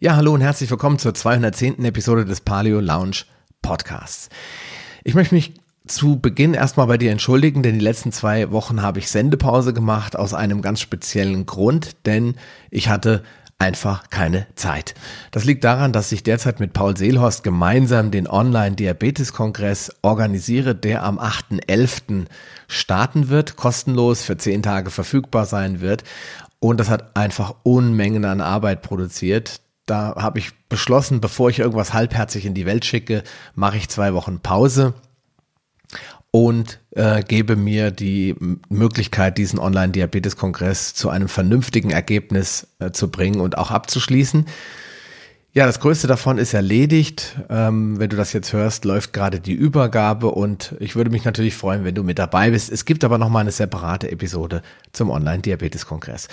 Ja, hallo und herzlich willkommen zur 210. Episode des Paleo Lounge Podcasts. Ich möchte mich zu Beginn erstmal bei dir entschuldigen, denn die letzten zwei Wochen habe ich Sendepause gemacht aus einem ganz speziellen Grund, denn ich hatte einfach keine Zeit. Das liegt daran, dass ich derzeit mit Paul Seelhorst gemeinsam den Online-Diabetes-Kongress organisiere, der am 8.11. starten wird, kostenlos für zehn Tage verfügbar sein wird. Und das hat einfach Unmengen an Arbeit produziert. Da habe ich beschlossen, bevor ich irgendwas halbherzig in die Welt schicke, mache ich zwei Wochen Pause und äh, gebe mir die Möglichkeit, diesen Online-Diabetes-Kongress zu einem vernünftigen Ergebnis äh, zu bringen und auch abzuschließen. Ja, das Größte davon ist erledigt. Ähm, wenn du das jetzt hörst, läuft gerade die Übergabe und ich würde mich natürlich freuen, wenn du mit dabei bist. Es gibt aber noch mal eine separate Episode zum Online-Diabetes-Kongress.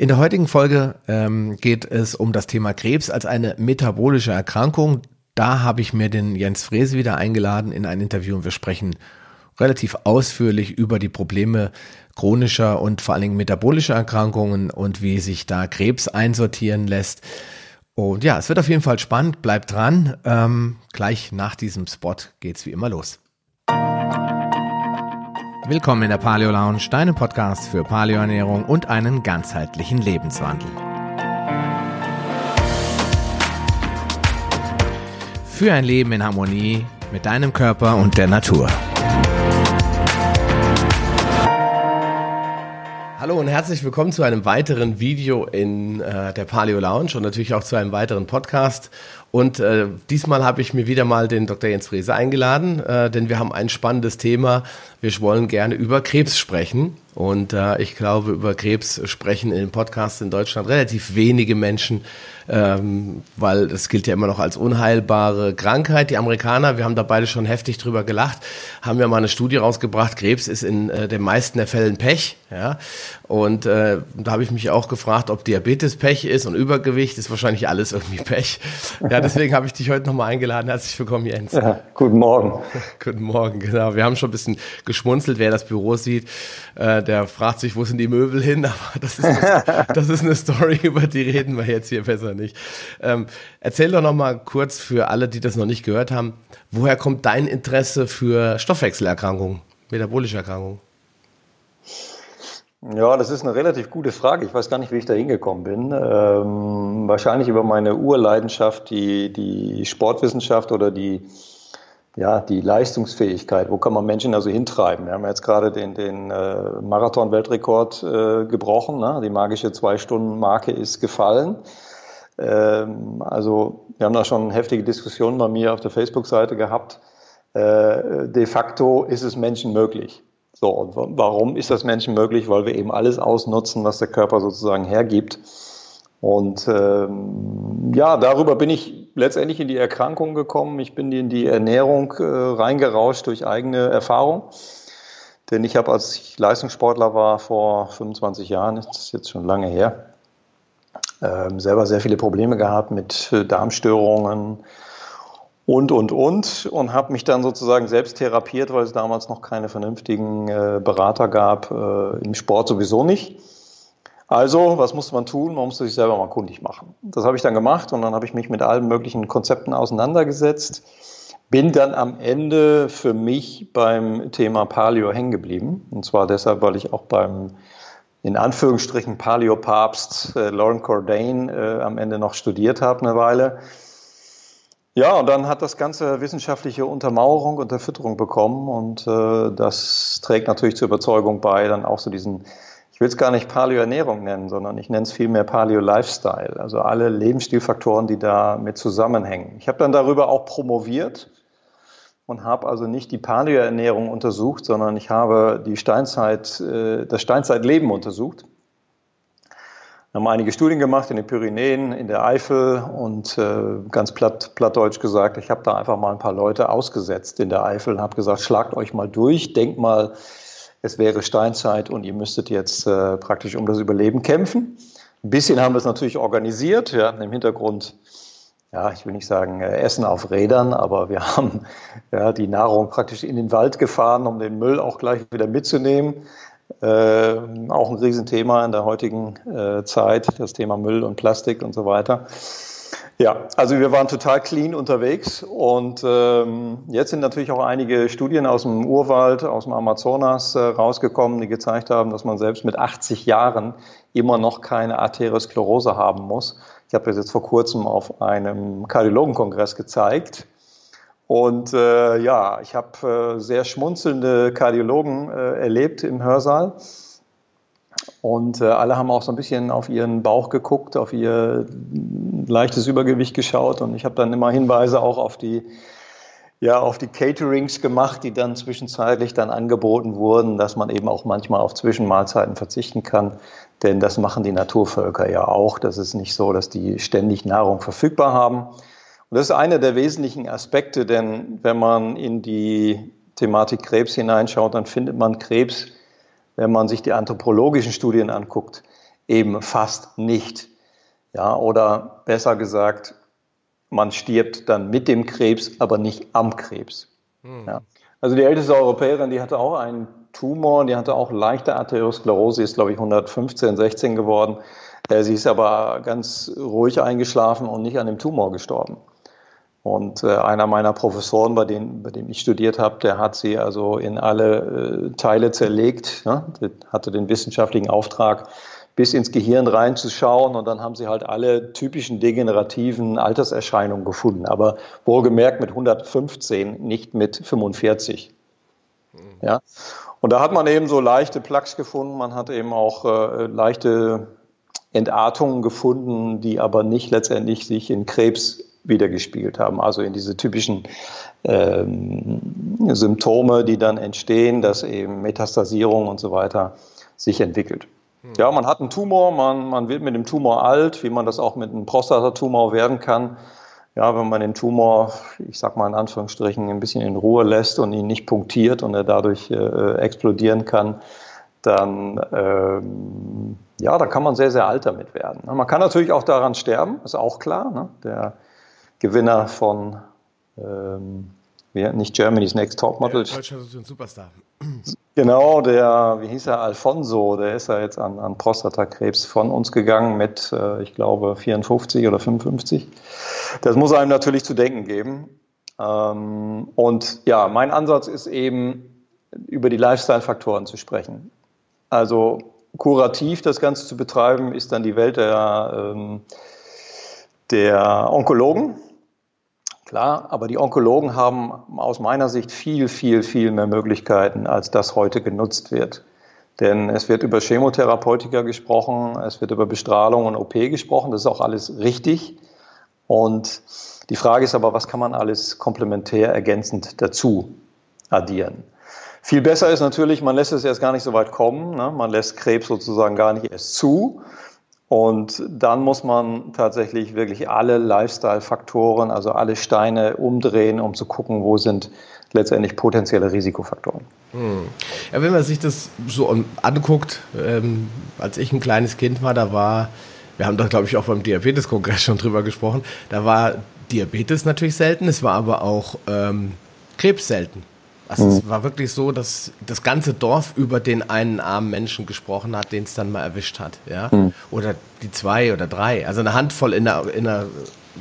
In der heutigen Folge ähm, geht es um das Thema Krebs als eine metabolische Erkrankung. Da habe ich mir den Jens Frese wieder eingeladen in ein Interview und wir sprechen relativ ausführlich über die Probleme chronischer und vor allen Dingen metabolischer Erkrankungen und wie sich da Krebs einsortieren lässt. Und ja, es wird auf jeden Fall spannend. Bleibt dran. Ähm, gleich nach diesem Spot geht's wie immer los. Willkommen in der Paleo Lounge, deinem Podcast für Paleoernährung und einen ganzheitlichen Lebenswandel. Für ein Leben in Harmonie mit deinem Körper und der Natur. Hallo und herzlich willkommen zu einem weiteren Video in äh, der Paleo Lounge und natürlich auch zu einem weiteren Podcast. Und äh, diesmal habe ich mir wieder mal den Dr. Jens Frese eingeladen, äh, denn wir haben ein spannendes Thema. Wir wollen gerne über Krebs sprechen. Und äh, ich glaube, über Krebs sprechen in den Podcasts in Deutschland relativ wenige Menschen, ähm, weil es gilt ja immer noch als unheilbare Krankheit. Die Amerikaner, wir haben da beide schon heftig drüber gelacht, haben ja mal eine Studie rausgebracht, Krebs ist in äh, den meisten der Fällen Pech. Ja? Und äh, da habe ich mich auch gefragt, ob Diabetes Pech ist und Übergewicht ist wahrscheinlich alles irgendwie Pech. Ja, deswegen habe ich dich heute nochmal eingeladen. Herzlich willkommen, Jens. Ja, guten Morgen. guten Morgen, genau. Wir haben schon ein bisschen geschmunzelt, wer das Büro sieht. Äh, der fragt sich, wo sind die Möbel hin? Aber das ist, das ist eine Story, über die reden wir jetzt hier besser nicht. Ähm, erzähl doch noch mal kurz für alle, die das noch nicht gehört haben, woher kommt dein Interesse für Stoffwechselerkrankungen, metabolische Erkrankungen? Ja, das ist eine relativ gute Frage. Ich weiß gar nicht, wie ich da hingekommen bin. Ähm, wahrscheinlich über meine Urleidenschaft, die, die Sportwissenschaft oder die ja, die Leistungsfähigkeit, wo kann man Menschen also hintreiben? Wir haben jetzt gerade den, den äh, Marathon-Weltrekord äh, gebrochen, ne? die magische Zwei-Stunden-Marke ist gefallen. Ähm, also wir haben da schon heftige Diskussionen bei mir auf der Facebook-Seite gehabt. Äh, de facto ist es Menschen möglich. So, und warum ist das Menschen möglich? Weil wir eben alles ausnutzen, was der Körper sozusagen hergibt. Und ähm, ja, darüber bin ich letztendlich in die Erkrankung gekommen. Ich bin in die Ernährung äh, reingerauscht durch eigene Erfahrung. Denn ich habe, als ich Leistungssportler war vor 25 Jahren, das ist jetzt schon lange her, ähm, selber sehr viele Probleme gehabt mit äh, Darmstörungen und, und, und. Und habe mich dann sozusagen selbst therapiert, weil es damals noch keine vernünftigen äh, Berater gab, äh, im Sport sowieso nicht. Also, was musste man tun? Man musste sich selber mal kundig machen. Das habe ich dann gemacht und dann habe ich mich mit allen möglichen Konzepten auseinandergesetzt. Bin dann am Ende für mich beim Thema Paleo hängen geblieben. Und zwar deshalb, weil ich auch beim in Anführungsstrichen Paleo-Papst äh, Lauren Cordain äh, am Ende noch studiert habe eine Weile. Ja, und dann hat das Ganze wissenschaftliche Untermauerung und Erfütterung bekommen und äh, das trägt natürlich zur Überzeugung bei, dann auch so diesen ich will es gar nicht Paleo-Ernährung nennen, sondern ich nenne es vielmehr Paleo-Lifestyle, also alle Lebensstilfaktoren, die da mit zusammenhängen. Ich habe dann darüber auch promoviert und habe also nicht die Paleo-Ernährung untersucht, sondern ich habe die Steinzeit, äh, das Steinzeitleben untersucht. Wir haben einige Studien gemacht in den Pyrenäen, in der Eifel und äh, ganz platt, plattdeutsch gesagt, ich habe da einfach mal ein paar Leute ausgesetzt in der Eifel und habe gesagt, schlagt euch mal durch, denkt mal, es wäre Steinzeit und ihr müsstet jetzt äh, praktisch um das Überleben kämpfen. Ein bisschen haben wir es natürlich organisiert. Hatten im Hintergrund, ja, ich will nicht sagen äh, Essen auf Rädern, aber wir haben ja, die Nahrung praktisch in den Wald gefahren, um den Müll auch gleich wieder mitzunehmen. Äh, auch ein Riesenthema in der heutigen äh, Zeit, das Thema Müll und Plastik und so weiter. Ja, also wir waren total clean unterwegs und ähm, jetzt sind natürlich auch einige Studien aus dem Urwald, aus dem Amazonas äh, rausgekommen, die gezeigt haben, dass man selbst mit 80 Jahren immer noch keine Arteriosklerose haben muss. Ich habe das jetzt vor kurzem auf einem Kardiologenkongress gezeigt. Und äh, ja, ich habe äh, sehr schmunzelnde Kardiologen äh, erlebt im Hörsaal. Und äh, alle haben auch so ein bisschen auf ihren Bauch geguckt, auf ihr leichtes Übergewicht geschaut. Und ich habe dann immer Hinweise auch auf die, ja, auf die Caterings gemacht, die dann zwischenzeitlich dann angeboten wurden, dass man eben auch manchmal auf Zwischenmahlzeiten verzichten kann. Denn das machen die Naturvölker ja auch. Das ist nicht so, dass die ständig Nahrung verfügbar haben. Und das ist einer der wesentlichen Aspekte, denn wenn man in die Thematik Krebs hineinschaut, dann findet man Krebs wenn man sich die anthropologischen Studien anguckt, eben fast nicht. Ja, oder besser gesagt, man stirbt dann mit dem Krebs, aber nicht am Krebs. Hm. Ja. Also die älteste Europäerin, die hatte auch einen Tumor, die hatte auch leichte Arteriosklerose, ist glaube ich 115, 16 geworden. Äh, sie ist aber ganz ruhig eingeschlafen und nicht an dem Tumor gestorben. Und äh, einer meiner Professoren, bei dem, bei dem ich studiert habe, der hat sie also in alle äh, Teile zerlegt, ne? hatte den wissenschaftlichen Auftrag, bis ins Gehirn reinzuschauen und dann haben sie halt alle typischen degenerativen Alterserscheinungen gefunden, aber wohlgemerkt mit 115, nicht mit 45. Mhm. Ja? Und da hat man eben so leichte Plaques gefunden, man hat eben auch äh, leichte Entartungen gefunden, die aber nicht letztendlich sich in Krebs wiedergespiegelt haben. Also in diese typischen ähm, Symptome, die dann entstehen, dass eben Metastasierung und so weiter sich entwickelt. Hm. Ja, man hat einen Tumor, man, man wird mit dem Tumor alt, wie man das auch mit einem Prostatatumor werden kann. Ja, wenn man den Tumor, ich sag mal in Anführungsstrichen, ein bisschen in Ruhe lässt und ihn nicht punktiert und er dadurch äh, explodieren kann, dann, ähm, ja, da kann man sehr, sehr alt damit werden. Man kann natürlich auch daran sterben, ist auch klar. Ne? Der Gewinner von ähm, nicht Germany's Next Topmodel. Ja, Deutschland ist ein Superstar. Genau, der, wie hieß er, Alfonso, der ist ja jetzt an, an Prostatakrebs von uns gegangen mit, äh, ich glaube, 54 oder 55. Das muss einem natürlich zu denken geben. Ähm, und ja, mein Ansatz ist eben, über die Lifestyle-Faktoren zu sprechen. Also kurativ das Ganze zu betreiben, ist dann die Welt der, ähm, der Onkologen Klar, aber die Onkologen haben aus meiner Sicht viel, viel, viel mehr Möglichkeiten, als das heute genutzt wird. Denn es wird über Chemotherapeutika gesprochen, es wird über Bestrahlung und OP gesprochen, das ist auch alles richtig. Und die Frage ist aber, was kann man alles komplementär ergänzend dazu addieren? Viel besser ist natürlich, man lässt es erst gar nicht so weit kommen, ne? man lässt Krebs sozusagen gar nicht erst zu, und dann muss man tatsächlich wirklich alle Lifestyle-Faktoren, also alle Steine umdrehen, um zu gucken, wo sind letztendlich potenzielle Risikofaktoren. Hm. Ja, wenn man sich das so anguckt, ähm, als ich ein kleines Kind war, da war, wir haben doch, glaube ich, auch beim Diabetes-Kongress schon drüber gesprochen, da war Diabetes natürlich selten, es war aber auch ähm, Krebs selten. Also mhm. es war wirklich so, dass das ganze Dorf über den einen armen Menschen gesprochen hat, den es dann mal erwischt hat, ja. Mhm. Oder die zwei oder drei. Also eine Handvoll in einer, in einer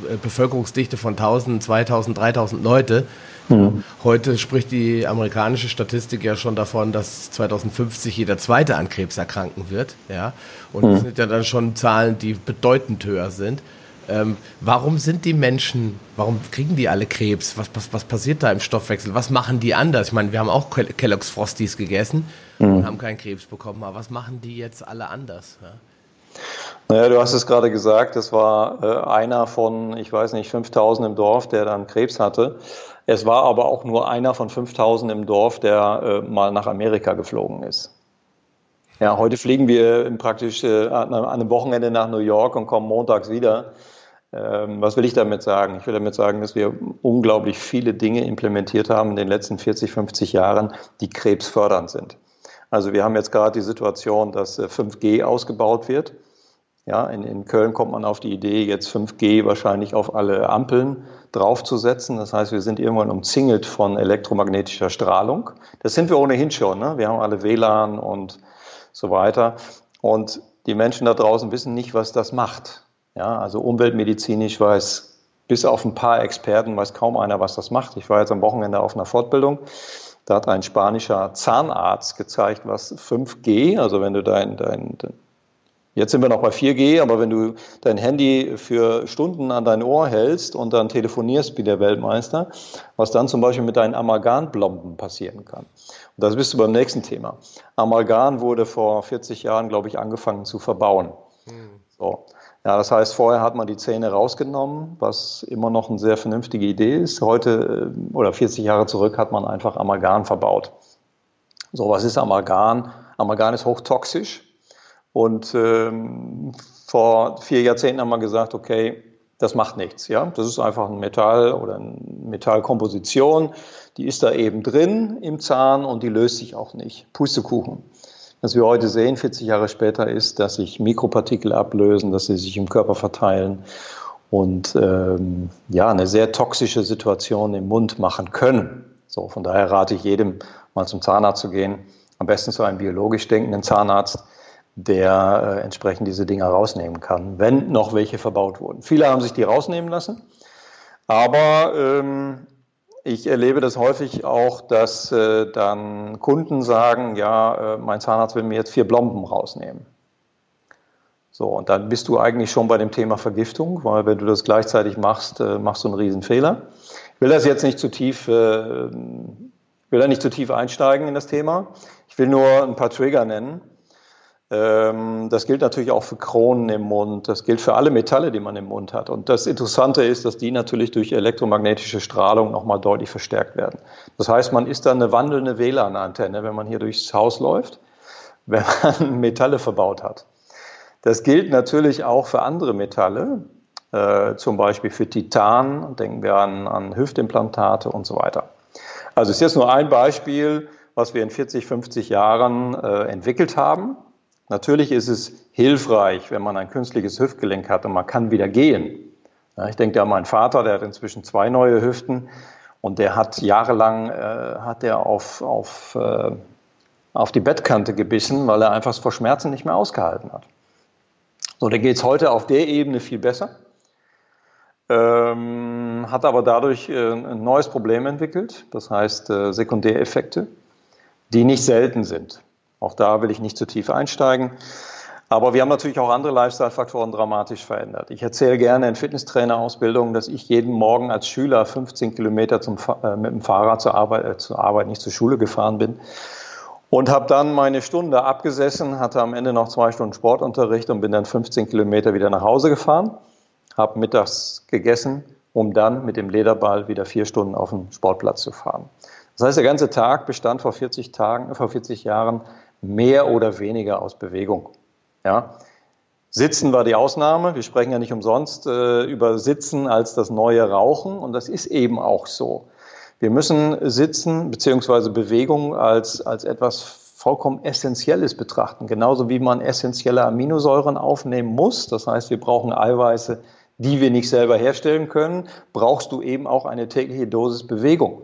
äh, Bevölkerungsdichte von 1000, 2000, 3000 Leute. Mhm. Heute spricht die amerikanische Statistik ja schon davon, dass 2050 jeder Zweite an Krebs erkranken wird, ja. Und das mhm. sind ja dann schon Zahlen, die bedeutend höher sind. Ähm, warum sind die Menschen, warum kriegen die alle Krebs? Was, was, was passiert da im Stoffwechsel? Was machen die anders? Ich meine, wir haben auch Kellogg's Frosties gegessen mhm. und haben keinen Krebs bekommen, aber was machen die jetzt alle anders? Ja? Naja, du hast es gerade gesagt, das war äh, einer von, ich weiß nicht, 5000 im Dorf, der dann Krebs hatte. Es war aber auch nur einer von 5000 im Dorf, der äh, mal nach Amerika geflogen ist. Ja, heute fliegen wir praktisch äh, an einem Wochenende nach New York und kommen montags wieder. Ähm, was will ich damit sagen? Ich will damit sagen, dass wir unglaublich viele Dinge implementiert haben in den letzten 40, 50 Jahren, die krebsfördernd sind. Also wir haben jetzt gerade die Situation, dass 5G äh, ausgebaut wird. Ja, in, in Köln kommt man auf die Idee, jetzt 5G wahrscheinlich auf alle Ampeln draufzusetzen. Das heißt, wir sind irgendwann umzingelt von elektromagnetischer Strahlung. Das sind wir ohnehin schon. Ne? Wir haben alle WLAN und so weiter. Und die Menschen da draußen wissen nicht, was das macht. Ja, also umweltmedizinisch weiß bis auf ein paar Experten weiß kaum einer, was das macht. Ich war jetzt am Wochenende auf einer Fortbildung. Da hat ein spanischer Zahnarzt gezeigt, was 5G, also wenn du dein, dein, Jetzt sind wir noch bei 4G, aber wenn du dein Handy für Stunden an dein Ohr hältst und dann telefonierst wie der Weltmeister, was dann zum Beispiel mit deinen Amalgamblomben passieren kann. Und das bist du beim nächsten Thema. Amalgam wurde vor 40 Jahren, glaube ich, angefangen zu verbauen. Hm. So. Ja, das heißt, vorher hat man die Zähne rausgenommen, was immer noch eine sehr vernünftige Idee ist. Heute äh, oder 40 Jahre zurück hat man einfach Amalgam verbaut. So, was ist Amalgam? Amalgam ist hochtoxisch und ähm, vor vier Jahrzehnten haben wir gesagt, okay, das macht nichts. Ja? Das ist einfach ein Metall oder eine Metallkomposition, die ist da eben drin im Zahn und die löst sich auch nicht. Pustekuchen. Was wir heute sehen, 40 Jahre später, ist, dass sich Mikropartikel ablösen, dass sie sich im Körper verteilen und ähm, ja, eine sehr toxische Situation im Mund machen können. So, von daher rate ich jedem, mal zum Zahnarzt zu gehen. Am besten zu einem biologisch denkenden Zahnarzt, der äh, entsprechend diese Dinger rausnehmen kann, wenn noch welche verbaut wurden. Viele haben sich die rausnehmen lassen, aber ähm, ich erlebe das häufig auch, dass äh, dann Kunden sagen, ja, äh, mein Zahnarzt will mir jetzt vier Blomben rausnehmen. So, und dann bist du eigentlich schon bei dem Thema Vergiftung, weil wenn du das gleichzeitig machst, äh, machst du einen Riesenfehler. Ich will das jetzt nicht zu tief, äh, will da nicht zu tief einsteigen in das Thema. Ich will nur ein paar Trigger nennen. Ähm, das gilt natürlich auch für Kronen im Mund. Das gilt für alle Metalle, die man im Mund hat. Und das Interessante ist, dass die natürlich durch elektromagnetische Strahlung nochmal deutlich verstärkt werden. Das heißt, man ist dann eine wandelnde WLAN-Antenne, wenn man hier durchs Haus läuft, wenn man Metalle verbaut hat. Das gilt natürlich auch für andere Metalle, äh, zum Beispiel für Titan. Denken wir an, an Hüftimplantate und so weiter. Also ist jetzt nur ein Beispiel, was wir in 40, 50 Jahren äh, entwickelt haben Natürlich ist es hilfreich, wenn man ein künstliches Hüftgelenk hat und man kann wieder gehen. Ja, ich denke an meinen Vater, der hat inzwischen zwei neue Hüften und der hat jahrelang äh, hat er auf, auf, äh, auf die Bettkante gebissen, weil er einfach vor Schmerzen nicht mehr ausgehalten hat. So, da geht es heute auf der Ebene viel besser, ähm, hat aber dadurch äh, ein neues Problem entwickelt, das heißt äh, Sekundäreffekte, die nicht selten sind. Auch da will ich nicht zu tief einsteigen. Aber wir haben natürlich auch andere Lifestyle-Faktoren dramatisch verändert. Ich erzähle gerne in Fitnesstrainer-Ausbildungen, dass ich jeden Morgen als Schüler 15 Kilometer zum, äh, mit dem Fahrrad zur Arbeit, äh, zur Arbeit, nicht zur Schule gefahren bin. Und habe dann meine Stunde abgesessen, hatte am Ende noch zwei Stunden Sportunterricht und bin dann 15 Kilometer wieder nach Hause gefahren, habe mittags gegessen, um dann mit dem Lederball wieder vier Stunden auf den Sportplatz zu fahren. Das heißt, der ganze Tag bestand vor 40 Tagen, vor 40 Jahren mehr oder weniger aus Bewegung. Ja. Sitzen war die Ausnahme. Wir sprechen ja nicht umsonst äh, über Sitzen als das neue Rauchen und das ist eben auch so. Wir müssen Sitzen bzw. Bewegung als, als etwas vollkommen Essentielles betrachten, genauso wie man essentielle Aminosäuren aufnehmen muss. Das heißt, wir brauchen Eiweiße, die wir nicht selber herstellen können, brauchst du eben auch eine tägliche Dosis Bewegung.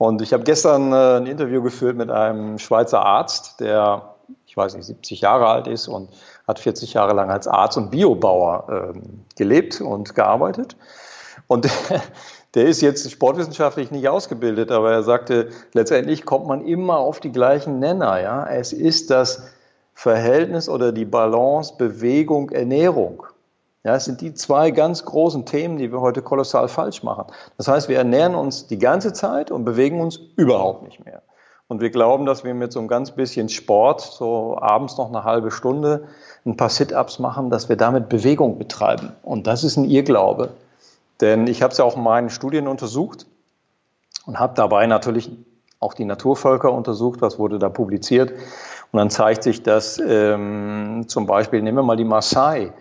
Und ich habe gestern äh, ein Interview geführt mit einem Schweizer Arzt, der, ich weiß nicht, 70 Jahre alt ist und hat 40 Jahre lang als Arzt und Biobauer äh, gelebt und gearbeitet. Und der ist jetzt sportwissenschaftlich nicht ausgebildet, aber er sagte, letztendlich kommt man immer auf die gleichen Nenner. Ja? Es ist das Verhältnis oder die Balance Bewegung, Ernährung. Ja, es sind die zwei ganz großen Themen, die wir heute kolossal falsch machen. Das heißt, wir ernähren uns die ganze Zeit und bewegen uns überhaupt nicht mehr. Und wir glauben, dass wir mit so ein ganz bisschen Sport, so abends noch eine halbe Stunde, ein paar Sit-ups machen, dass wir damit Bewegung betreiben. Und das ist ein Irrglaube. Denn ich habe es ja auch in meinen Studien untersucht und habe dabei natürlich auch die Naturvölker untersucht, was wurde da publiziert. Und dann zeigt sich, dass ähm, zum Beispiel, nehmen wir mal die Maasai,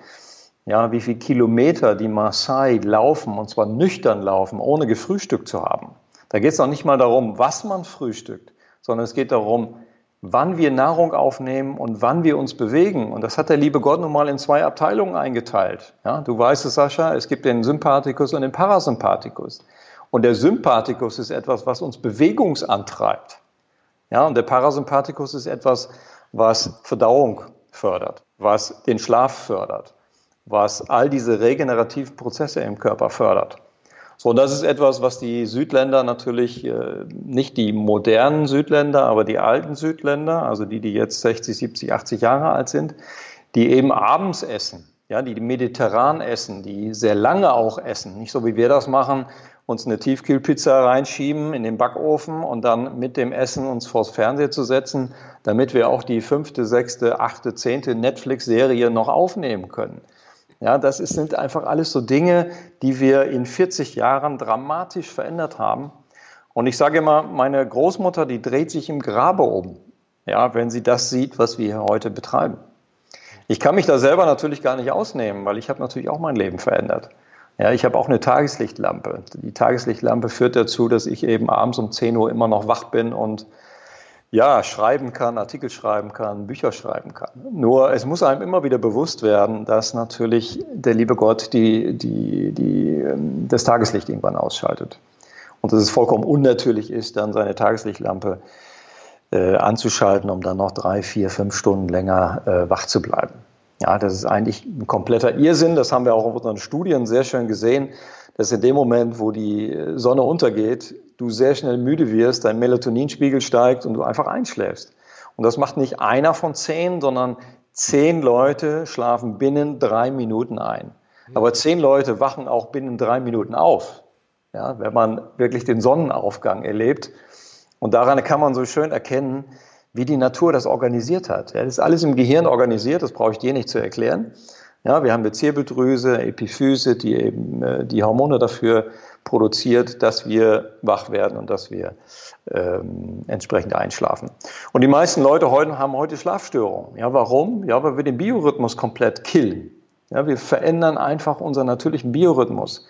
ja, wie viele Kilometer die Maasai laufen, und zwar nüchtern laufen, ohne gefrühstückt zu haben. Da geht es noch nicht mal darum, was man frühstückt, sondern es geht darum, wann wir Nahrung aufnehmen und wann wir uns bewegen. Und das hat der liebe Gott nun mal in zwei Abteilungen eingeteilt. Ja, du weißt es, Sascha, es gibt den Sympathikus und den Parasympathikus. Und der Sympathikus ist etwas, was uns bewegungsantreibt. Ja, und der Parasympathikus ist etwas, was Verdauung fördert, was den Schlaf fördert was all diese regenerativen Prozesse im Körper fördert. So, das ist etwas, was die Südländer natürlich, äh, nicht die modernen Südländer, aber die alten Südländer, also die, die jetzt 60, 70, 80 Jahre alt sind, die eben abends essen, ja, die mediterran essen, die sehr lange auch essen, nicht so wie wir das machen, uns eine Tiefkühlpizza reinschieben in den Backofen und dann mit dem Essen uns vors Fernseher zu setzen, damit wir auch die fünfte, sechste, achte, zehnte Netflix-Serie noch aufnehmen können. Ja, das sind einfach alles so Dinge, die wir in 40 Jahren dramatisch verändert haben. Und ich sage immer, meine Großmutter, die dreht sich im Grabe um, ja, wenn sie das sieht, was wir hier heute betreiben. Ich kann mich da selber natürlich gar nicht ausnehmen, weil ich habe natürlich auch mein Leben verändert. Ja, ich habe auch eine Tageslichtlampe. Die Tageslichtlampe führt dazu, dass ich eben abends um 10 Uhr immer noch wach bin und ja, schreiben kann, Artikel schreiben kann, Bücher schreiben kann. Nur es muss einem immer wieder bewusst werden, dass natürlich der liebe Gott die, die, die, ähm, das Tageslicht irgendwann ausschaltet. Und dass es vollkommen unnatürlich ist, dann seine Tageslichtlampe äh, anzuschalten, um dann noch drei, vier, fünf Stunden länger äh, wach zu bleiben. Ja, das ist eigentlich ein kompletter Irrsinn. Das haben wir auch in unseren Studien sehr schön gesehen, dass in dem Moment, wo die Sonne untergeht, du sehr schnell müde wirst, dein Melatoninspiegel steigt und du einfach einschläfst. Und das macht nicht einer von zehn, sondern zehn Leute schlafen binnen drei Minuten ein. Aber zehn Leute wachen auch binnen drei Minuten auf. Ja, wenn man wirklich den Sonnenaufgang erlebt. Und daran kann man so schön erkennen, wie die Natur das organisiert hat. Ja, das ist alles im Gehirn organisiert, das brauche ich dir nicht zu erklären. Ja, wir haben eine Zirbeldrüse, Epiphyse, die eben äh, die Hormone dafür produziert, dass wir wach werden und dass wir ähm, entsprechend einschlafen. Und die meisten Leute heute haben heute Schlafstörungen. Ja, warum? Ja, weil wir den Biorhythmus komplett killen. Ja, wir verändern einfach unseren natürlichen Biorhythmus.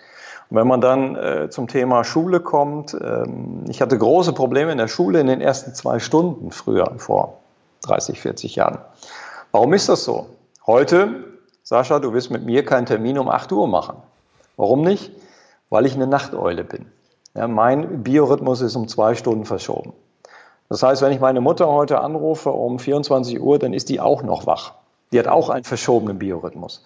Und wenn man dann äh, zum Thema Schule kommt, ähm, ich hatte große Probleme in der Schule in den ersten zwei Stunden früher, vor 30, 40 Jahren. Warum ist das so? Heute, Sascha, du wirst mit mir keinen Termin um 8 Uhr machen. Warum nicht? Weil ich eine Nachteule bin. Ja, mein Biorhythmus ist um zwei Stunden verschoben. Das heißt, wenn ich meine Mutter heute anrufe um 24 Uhr, dann ist die auch noch wach. Die hat auch einen verschobenen Biorhythmus.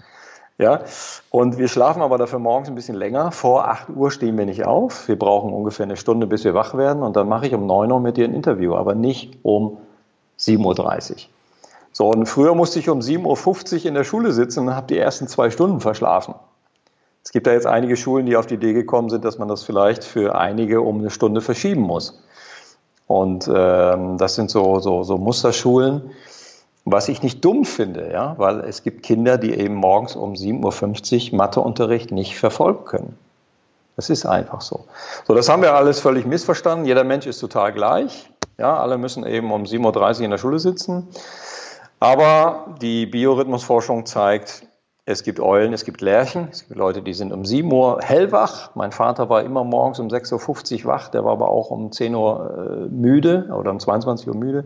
Ja, und wir schlafen aber dafür morgens ein bisschen länger. Vor 8 Uhr stehen wir nicht auf. Wir brauchen ungefähr eine Stunde, bis wir wach werden. Und dann mache ich um 9 Uhr mit dir ein Interview, aber nicht um 7.30 Uhr. So, und früher musste ich um 7.50 Uhr in der Schule sitzen und habe die ersten zwei Stunden verschlafen. Es gibt da jetzt einige Schulen, die auf die Idee gekommen sind, dass man das vielleicht für einige um eine Stunde verschieben muss. Und ähm, das sind so, so, so Musterschulen, was ich nicht dumm finde, ja, weil es gibt Kinder, die eben morgens um 7.50 Uhr Matheunterricht nicht verfolgen können. Das ist einfach so. So, das haben wir alles völlig missverstanden. Jeder Mensch ist total gleich. Ja, alle müssen eben um 7.30 Uhr in der Schule sitzen. Aber die Biorhythmusforschung zeigt, es gibt Eulen, es gibt Lerchen, es gibt Leute, die sind um 7 Uhr hellwach. Mein Vater war immer morgens um 6.50 Uhr wach, der war aber auch um 10 Uhr äh, müde oder um 22 Uhr müde.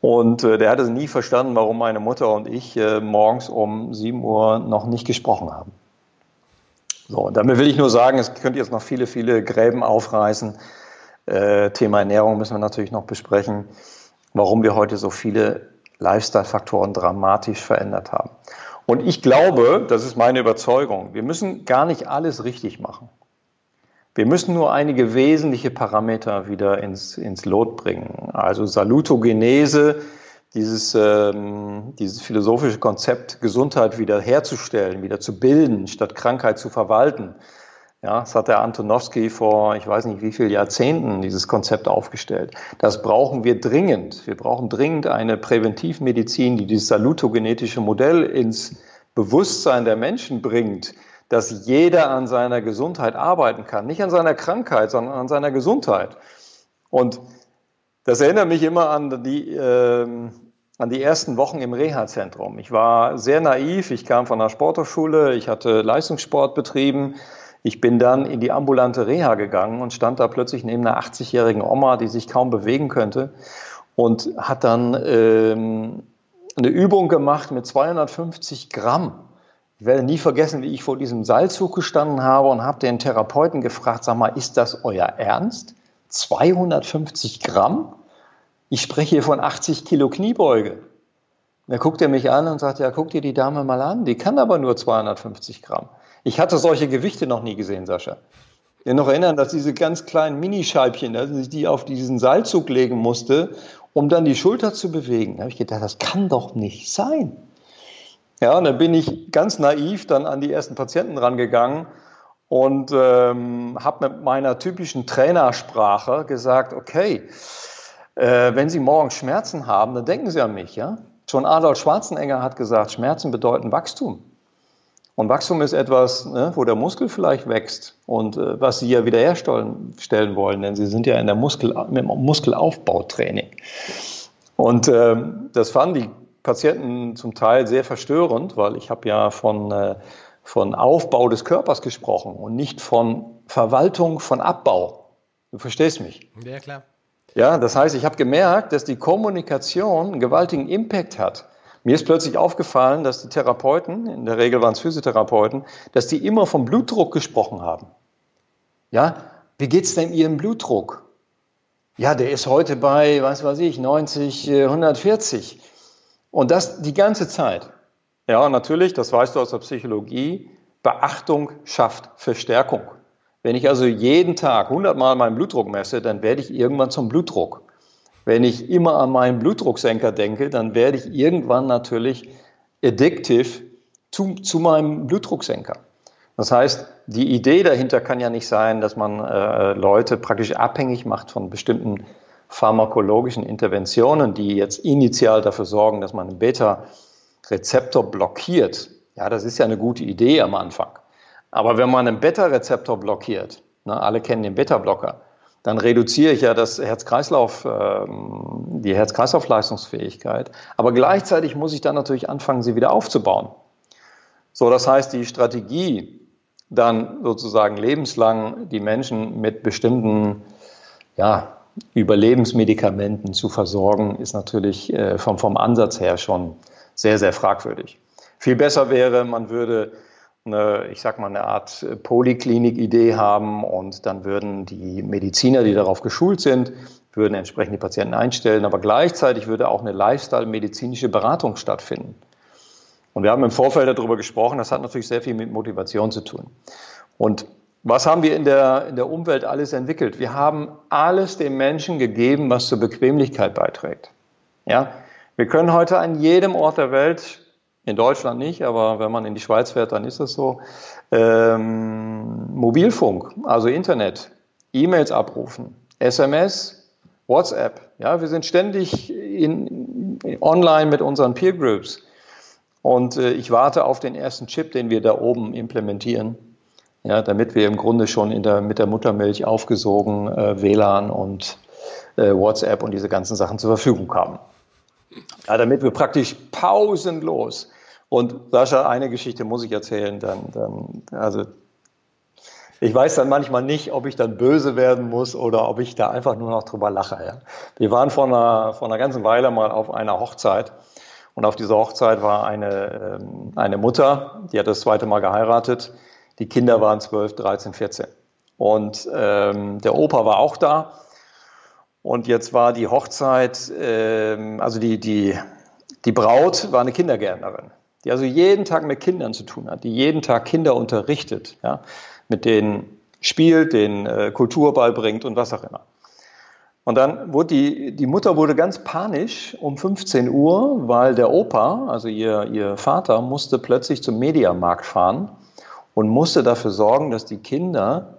Und äh, der hat es nie verstanden, warum meine Mutter und ich äh, morgens um 7 Uhr noch nicht gesprochen haben. So, und damit will ich nur sagen, es könnte jetzt noch viele, viele Gräben aufreißen. Äh, Thema Ernährung müssen wir natürlich noch besprechen, warum wir heute so viele Lifestyle-Faktoren dramatisch verändert haben. Und ich glaube, das ist meine Überzeugung, wir müssen gar nicht alles richtig machen. Wir müssen nur einige wesentliche Parameter wieder ins, ins Lot bringen. Also Salutogenese, dieses, ähm, dieses philosophische Konzept, Gesundheit wieder herzustellen, wieder zu bilden, statt Krankheit zu verwalten. Ja, das hat der Antonowski vor, ich weiß nicht wie vielen Jahrzehnten dieses Konzept aufgestellt. Das brauchen wir dringend. Wir brauchen dringend eine Präventivmedizin, die dieses salutogenetische Modell ins Bewusstsein der Menschen bringt, dass jeder an seiner Gesundheit arbeiten kann. Nicht an seiner Krankheit, sondern an seiner Gesundheit. Und das erinnert mich immer an die, äh, an die ersten Wochen im Reha-Zentrum. Ich war sehr naiv. Ich kam von der Sporthochschule. Ich hatte Leistungssport betrieben. Ich bin dann in die ambulante Reha gegangen und stand da plötzlich neben einer 80-jährigen Oma, die sich kaum bewegen könnte und hat dann ähm, eine Übung gemacht mit 250 Gramm. Ich werde nie vergessen, wie ich vor diesem Seilzug gestanden habe und habe den Therapeuten gefragt, sag mal, ist das euer Ernst? 250 Gramm? Ich spreche hier von 80 Kilo Kniebeuge. Dann guckt er mich an und sagt, ja, guck dir die Dame mal an, die kann aber nur 250 Gramm. Ich hatte solche Gewichte noch nie gesehen, Sascha. Kann noch erinnern, dass diese ganz kleinen Minischeibchen, dass ich die auf diesen Seilzug legen musste, um dann die Schulter zu bewegen. Da habe ich gedacht, das kann doch nicht sein. Ja, und dann bin ich ganz naiv dann an die ersten Patienten rangegangen und ähm, habe mit meiner typischen Trainersprache gesagt, okay, äh, wenn Sie morgen Schmerzen haben, dann denken Sie an mich, ja. Schon Adolf Schwarzenegger hat gesagt, Schmerzen bedeuten Wachstum. Und Wachstum ist etwas, ne, wo der Muskel vielleicht wächst und äh, was Sie ja wiederherstellen stellen wollen, denn Sie sind ja in der Muskel, im Muskelaufbautraining. Und ähm, das fanden die Patienten zum Teil sehr verstörend, weil ich habe ja von, äh, von Aufbau des Körpers gesprochen und nicht von Verwaltung von Abbau. Du verstehst mich? Ja, klar. Ja, das heißt, ich habe gemerkt, dass die Kommunikation einen gewaltigen Impact hat. Mir ist plötzlich aufgefallen, dass die Therapeuten, in der Regel waren es Physiotherapeuten, dass die immer vom Blutdruck gesprochen haben. Ja, wie geht's denn Ihrem Blutdruck? Ja, der ist heute bei, was weiß ich, 90, 140. Und das die ganze Zeit. Ja, natürlich, das weißt du aus der Psychologie, Beachtung schafft Verstärkung. Wenn ich also jeden Tag 100 Mal meinen Blutdruck messe, dann werde ich irgendwann zum Blutdruck. Wenn ich immer an meinen Blutdrucksenker denke, dann werde ich irgendwann natürlich addictive zu, zu meinem Blutdrucksenker. Das heißt, die Idee dahinter kann ja nicht sein, dass man äh, Leute praktisch abhängig macht von bestimmten pharmakologischen Interventionen, die jetzt initial dafür sorgen, dass man einen Beta-Rezeptor blockiert. Ja, das ist ja eine gute Idee am Anfang. Aber wenn man einen Beta-Rezeptor blockiert, ne, alle kennen den Beta-Blocker, dann reduziere ich ja das Herz-Kreislauf, ähm, die Herz-Kreislauf-Leistungsfähigkeit. Aber gleichzeitig muss ich dann natürlich anfangen, sie wieder aufzubauen. So, das heißt, die Strategie, dann sozusagen lebenslang die Menschen mit bestimmten ja, Überlebensmedikamenten zu versorgen, ist natürlich äh, vom, vom Ansatz her schon sehr, sehr fragwürdig. Viel besser wäre, man würde eine, ich sag mal, eine Art Poliklinik-Idee haben und dann würden die Mediziner, die darauf geschult sind, würden entsprechend die Patienten einstellen, aber gleichzeitig würde auch eine Lifestyle-medizinische Beratung stattfinden. Und wir haben im Vorfeld darüber gesprochen, das hat natürlich sehr viel mit Motivation zu tun. Und was haben wir in der, in der Umwelt alles entwickelt? Wir haben alles dem Menschen gegeben, was zur Bequemlichkeit beiträgt. Ja? Wir können heute an jedem Ort der Welt in Deutschland nicht, aber wenn man in die Schweiz fährt, dann ist das so. Ähm, Mobilfunk, also Internet, E-Mails abrufen, SMS, WhatsApp. Ja, wir sind ständig in, in, online mit unseren Peer Groups. Und äh, ich warte auf den ersten Chip, den wir da oben implementieren, ja, damit wir im Grunde schon der, mit der Muttermilch aufgesogen äh, WLAN und äh, WhatsApp und diese ganzen Sachen zur Verfügung haben. Ja, damit wir praktisch pausenlos und Sascha, eine Geschichte muss ich erzählen, dann, dann, also ich weiß dann manchmal nicht, ob ich dann böse werden muss oder ob ich da einfach nur noch drüber lache. Ja. Wir waren vor einer, vor einer ganzen Weile mal auf einer Hochzeit und auf dieser Hochzeit war eine, ähm, eine Mutter, die hat das zweite Mal geheiratet. Die Kinder waren 12, 13, 14. Und ähm, der Opa war auch da. Und jetzt war die Hochzeit, ähm, also die, die, die Braut war eine Kindergärtnerin die also jeden Tag mit Kindern zu tun hat, die jeden Tag Kinder unterrichtet, ja, mit denen spielt, denen äh, Kultur beibringt und was auch immer. Und dann wurde die, die Mutter wurde ganz panisch um 15 Uhr, weil der Opa, also ihr, ihr Vater, musste plötzlich zum Mediamarkt fahren und musste dafür sorgen, dass die Kinder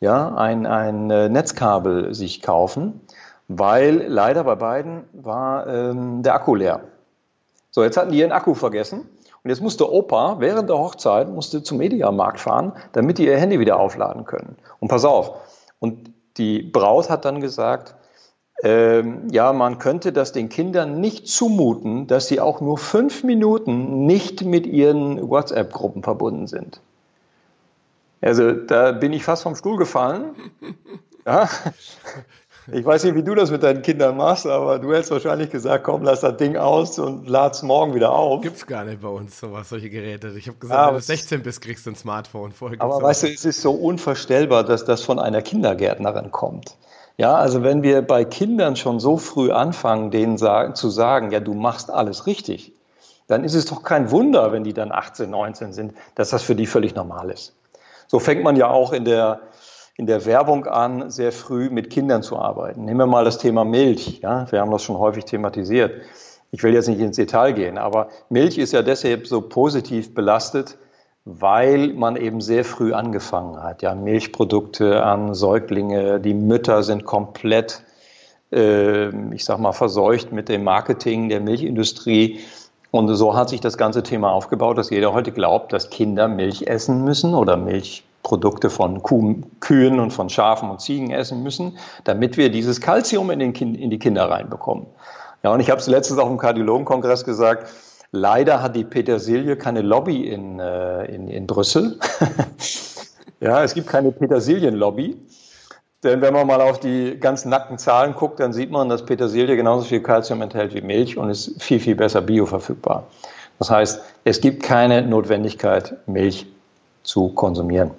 ja, ein, ein äh, Netzkabel sich kaufen, weil leider bei beiden war ähm, der Akku leer. So, jetzt hatten die ihren Akku vergessen und jetzt musste Opa während der Hochzeit musste zum Mediamarkt fahren, damit die ihr Handy wieder aufladen können. Und pass auf. Und die Braut hat dann gesagt, ähm, ja, man könnte das den Kindern nicht zumuten, dass sie auch nur fünf Minuten nicht mit ihren WhatsApp-Gruppen verbunden sind. Also da bin ich fast vom Stuhl gefallen. Ja. Ich weiß nicht, wie du das mit deinen Kindern machst, aber du hättest wahrscheinlich gesagt, komm, lass das Ding aus und lad's morgen wieder auf. Gibt's gar nicht bei uns sowas, solche Geräte. Ich habe gesagt, ah, wenn du 16 bist, kriegst du ein Smartphone. Vorher aber weißt du, es ist so unvorstellbar, dass das von einer Kindergärtnerin kommt. Ja, also wenn wir bei Kindern schon so früh anfangen, denen sagen, zu sagen, ja, du machst alles richtig, dann ist es doch kein Wunder, wenn die dann 18, 19 sind, dass das für die völlig normal ist. So fängt man ja auch in der, in der Werbung an, sehr früh mit Kindern zu arbeiten. Nehmen wir mal das Thema Milch. Ja? Wir haben das schon häufig thematisiert. Ich will jetzt nicht ins Detail gehen, aber Milch ist ja deshalb so positiv belastet, weil man eben sehr früh angefangen hat. Ja, Milchprodukte an Säuglinge, die Mütter sind komplett, äh, ich sag mal, verseucht mit dem Marketing der Milchindustrie. Und so hat sich das ganze Thema aufgebaut, dass jeder heute glaubt, dass Kinder Milch essen müssen oder Milchprodukte von Kuh, Kühen und von Schafen und Ziegen essen müssen, damit wir dieses Kalzium in, in die Kinder reinbekommen. Ja, und ich habe es letztens auf dem Kardiologenkongress gesagt, Leider hat die Petersilie keine Lobby in, äh, in, in Brüssel. ja, es gibt keine Petersilienlobby. Denn wenn man mal auf die ganz nackten Zahlen guckt, dann sieht man, dass Petersilie genauso viel Kalzium enthält wie Milch und ist viel, viel besser bioverfügbar. Das heißt, es gibt keine Notwendigkeit, Milch zu konsumieren.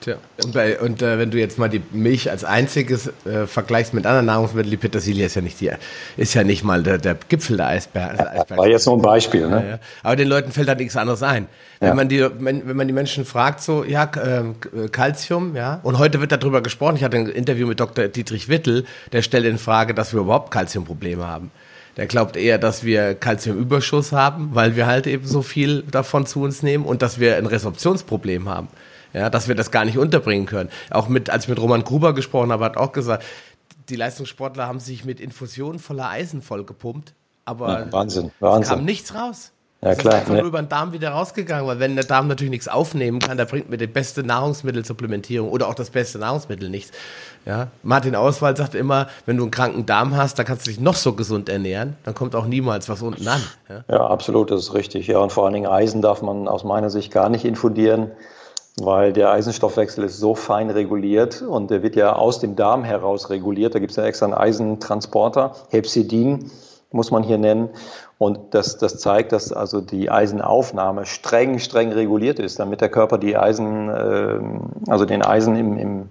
Tja, und, bei, und äh, wenn du jetzt mal die Milch als einziges äh, vergleichst mit anderen Nahrungsmitteln, die Petersilie ist ja nicht die, ist ja nicht mal der, der Gipfel der Eisberg. Der Eisberg. War jetzt nur ein Beispiel, ne? Ja, ja. Aber den Leuten fällt da nichts anderes ein. Wenn ja. man die, wenn, wenn man die Menschen fragt, so, ja, äh, Calcium, ja, und heute wird darüber gesprochen. Ich hatte ein Interview mit Dr. Dietrich Wittel, der stellt in Frage, dass wir überhaupt Calciumprobleme haben. Der glaubt eher, dass wir Calciumüberschuss haben, weil wir halt eben so viel davon zu uns nehmen und dass wir ein Resorptionsproblem haben ja, dass wir das gar nicht unterbringen können. Auch mit, als ich mit Roman Gruber gesprochen habe, hat auch gesagt, die Leistungssportler haben sich mit Infusionen voller Eisen vollgepumpt, aber ja, Wahnsinn, Wahnsinn. es kam nichts raus. Ja, klar. ist einfach ne? nur über den Darm wieder rausgegangen, weil wenn der Darm natürlich nichts aufnehmen kann, da bringt mir die beste Nahrungsmittelsupplementierung oder auch das beste Nahrungsmittel nichts. Ja, Martin Auswald sagt immer, wenn du einen kranken Darm hast, dann kannst du dich noch so gesund ernähren, dann kommt auch niemals was unten an. Ja, ja absolut, das ist richtig. Ja, und vor allen Dingen Eisen darf man aus meiner Sicht gar nicht infundieren weil der Eisenstoffwechsel ist so fein reguliert und der wird ja aus dem Darm heraus reguliert. Da gibt es ja extra einen Eisentransporter, Hepsidin muss man hier nennen. Und das, das zeigt, dass also die Eisenaufnahme streng, streng reguliert ist, damit der Körper die Eisen, äh, also den Eisen im, im,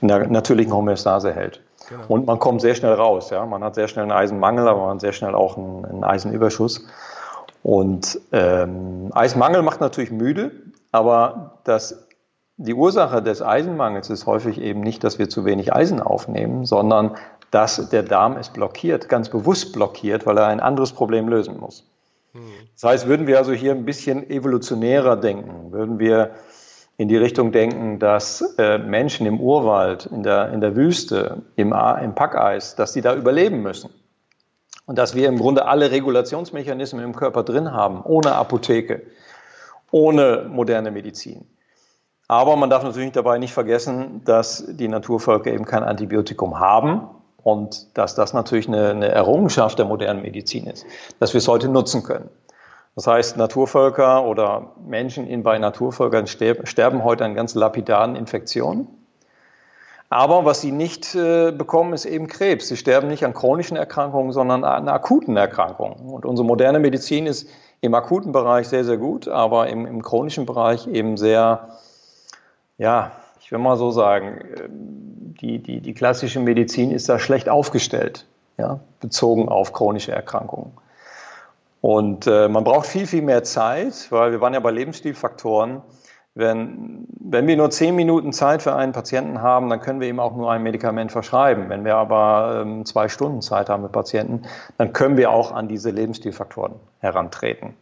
in der natürlichen Homöostase hält. Genau. Und man kommt sehr schnell raus. Ja? Man hat sehr schnell einen Eisenmangel, aber man hat sehr schnell auch einen, einen Eisenüberschuss. Und ähm, Eisenmangel macht natürlich müde, aber das die Ursache des Eisenmangels ist häufig eben nicht, dass wir zu wenig Eisen aufnehmen, sondern dass der Darm es blockiert, ganz bewusst blockiert, weil er ein anderes Problem lösen muss. Das heißt, würden wir also hier ein bisschen evolutionärer denken, würden wir in die Richtung denken, dass äh, Menschen im Urwald, in der, in der Wüste, im, im Packeis, dass die da überleben müssen. Und dass wir im Grunde alle Regulationsmechanismen im Körper drin haben, ohne Apotheke, ohne moderne Medizin. Aber man darf natürlich dabei nicht vergessen, dass die Naturvölker eben kein Antibiotikum haben und dass das natürlich eine, eine Errungenschaft der modernen Medizin ist, dass wir es heute nutzen können. Das heißt, Naturvölker oder Menschen in, bei Naturvölkern sterben heute an ganz lapidaren Infektionen. Aber was sie nicht äh, bekommen, ist eben Krebs. Sie sterben nicht an chronischen Erkrankungen, sondern an akuten Erkrankungen. Und unsere moderne Medizin ist im akuten Bereich sehr, sehr gut, aber im, im chronischen Bereich eben sehr ja, ich will mal so sagen, ähm, die, die, die klassische Medizin ist da schlecht aufgestellt, ja, bezogen auf chronische Erkrankungen. Und äh, man braucht viel, viel mehr Zeit, weil wir waren ja bei Lebensstilfaktoren. Wenn, wenn wir nur zehn Minuten Zeit für einen Patienten haben, dann können wir ihm auch nur ein Medikament verschreiben. Wenn wir aber ähm, zwei Stunden Zeit haben mit Patienten, dann können wir auch an diese Lebensstilfaktoren herantreten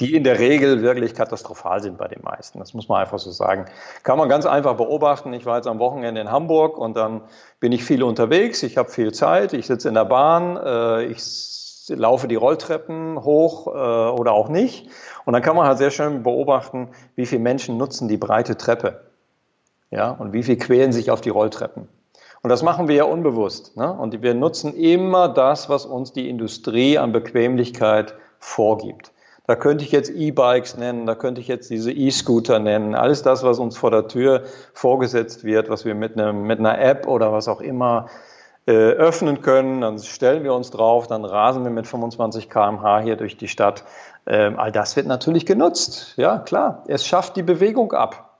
die in der Regel wirklich katastrophal sind bei den meisten. Das muss man einfach so sagen. Kann man ganz einfach beobachten. Ich war jetzt am Wochenende in Hamburg und dann bin ich viel unterwegs. Ich habe viel Zeit. Ich sitze in der Bahn. Äh, ich laufe die Rolltreppen hoch äh, oder auch nicht. Und dann kann man halt sehr schön beobachten, wie viele Menschen nutzen die breite Treppe. Ja, und wie viel quälen sich auf die Rolltreppen. Und das machen wir ja unbewusst. Ne? Und wir nutzen immer das, was uns die Industrie an Bequemlichkeit vorgibt. Da könnte ich jetzt E-Bikes nennen, da könnte ich jetzt diese E-Scooter nennen. Alles das, was uns vor der Tür vorgesetzt wird, was wir mit, einem, mit einer App oder was auch immer öffnen können. Dann stellen wir uns drauf, dann rasen wir mit 25 km/h hier durch die Stadt. Ähm, all das wird natürlich genutzt. Ja, klar. Es schafft die Bewegung ab.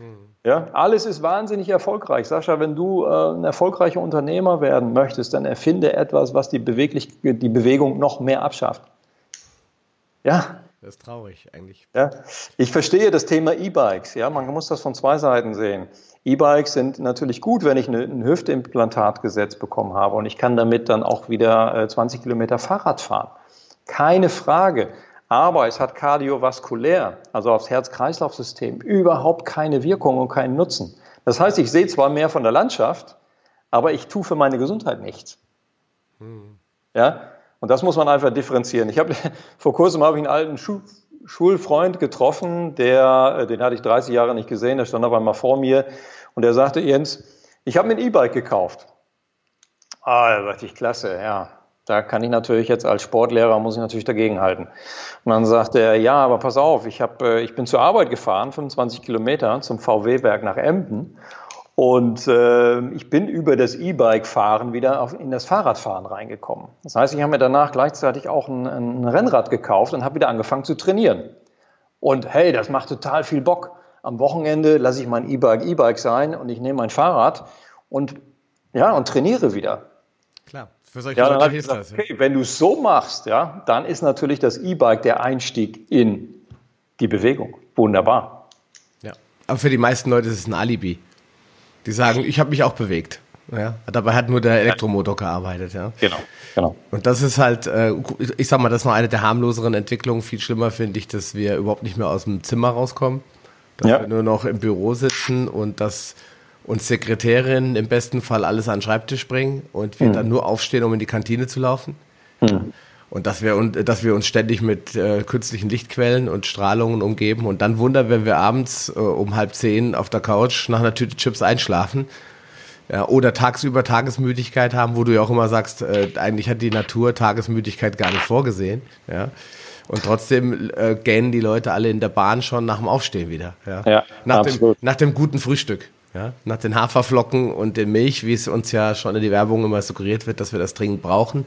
Mhm. Ja, alles ist wahnsinnig erfolgreich. Sascha, wenn du äh, ein erfolgreicher Unternehmer werden möchtest, dann erfinde etwas, was die, Beweglich die Bewegung noch mehr abschafft. Ja. Das ist traurig eigentlich. Ja. Ich verstehe das Thema E-Bikes. Ja, man muss das von zwei Seiten sehen. E-Bikes sind natürlich gut, wenn ich ein Hüftimplantat gesetzt bekommen habe und ich kann damit dann auch wieder 20 äh, Kilometer Fahrrad fahren. Keine Frage. Aber es hat kardiovaskulär, also aufs Herz-Kreislauf-System, überhaupt keine Wirkung und keinen Nutzen. Das heißt, ich sehe zwar mehr von der Landschaft, aber ich tue für meine Gesundheit nichts. Hm. Ja, und das muss man einfach differenzieren. Ich habe vor kurzem habe ich einen alten Schu Schulfreund getroffen, der, äh, den hatte ich 30 Jahre nicht gesehen, der stand auf einmal vor mir und der sagte, Jens, ich habe mir ein E-Bike gekauft. Ah, da dachte ich, klasse, ja. Da kann ich natürlich jetzt als Sportlehrer, muss ich natürlich dagegenhalten. Und dann sagte er, ja, aber pass auf, ich, hab, äh, ich bin zur Arbeit gefahren, 25 Kilometer zum VW-Werk nach Emden und äh, ich bin über das E-Bike-Fahren wieder auf, in das Fahrradfahren reingekommen. Das heißt, ich habe mir danach gleichzeitig auch ein, ein Rennrad gekauft und habe wieder angefangen zu trainieren. Und hey, das macht total viel Bock. Am Wochenende lasse ich mein E-Bike E-Bike sein und ich nehme mein Fahrrad und ja und trainiere wieder. Klar, für solche ja, Leute hilft das. Okay, wenn du es so machst, ja, dann ist natürlich das E-Bike der Einstieg in die Bewegung. Wunderbar. Ja, aber für die meisten Leute ist es ein Alibi. Die sagen, ich habe mich auch bewegt. Ja, dabei hat nur der Elektromotor gearbeitet, ja. Genau, genau. Und das ist halt, äh, ich sag mal, das ist noch eine der harmloseren Entwicklungen. Viel schlimmer finde ich, dass wir überhaupt nicht mehr aus dem Zimmer rauskommen. Dass ja. wir nur noch im Büro sitzen und dass uns Sekretärinnen im besten Fall alles an den Schreibtisch bringen und wir mhm. dann nur aufstehen, um in die Kantine zu laufen. Mhm. Und dass wir, dass wir uns ständig mit äh, künstlichen Lichtquellen und Strahlungen umgeben und dann wundern, wenn wir abends äh, um halb zehn auf der Couch nach einer Tüte Chips einschlafen. Ja, oder tagsüber Tagesmüdigkeit haben, wo du ja auch immer sagst, äh, eigentlich hat die Natur Tagesmüdigkeit gar nicht vorgesehen. Ja. Und trotzdem äh, gähnen die Leute alle in der Bahn schon nach dem Aufstehen wieder. Ja, ja nach, absolut. dem, nach dem guten Frühstück. Ja, nach den Haferflocken und der Milch, wie es uns ja schon in die Werbung immer suggeriert wird, dass wir das dringend brauchen,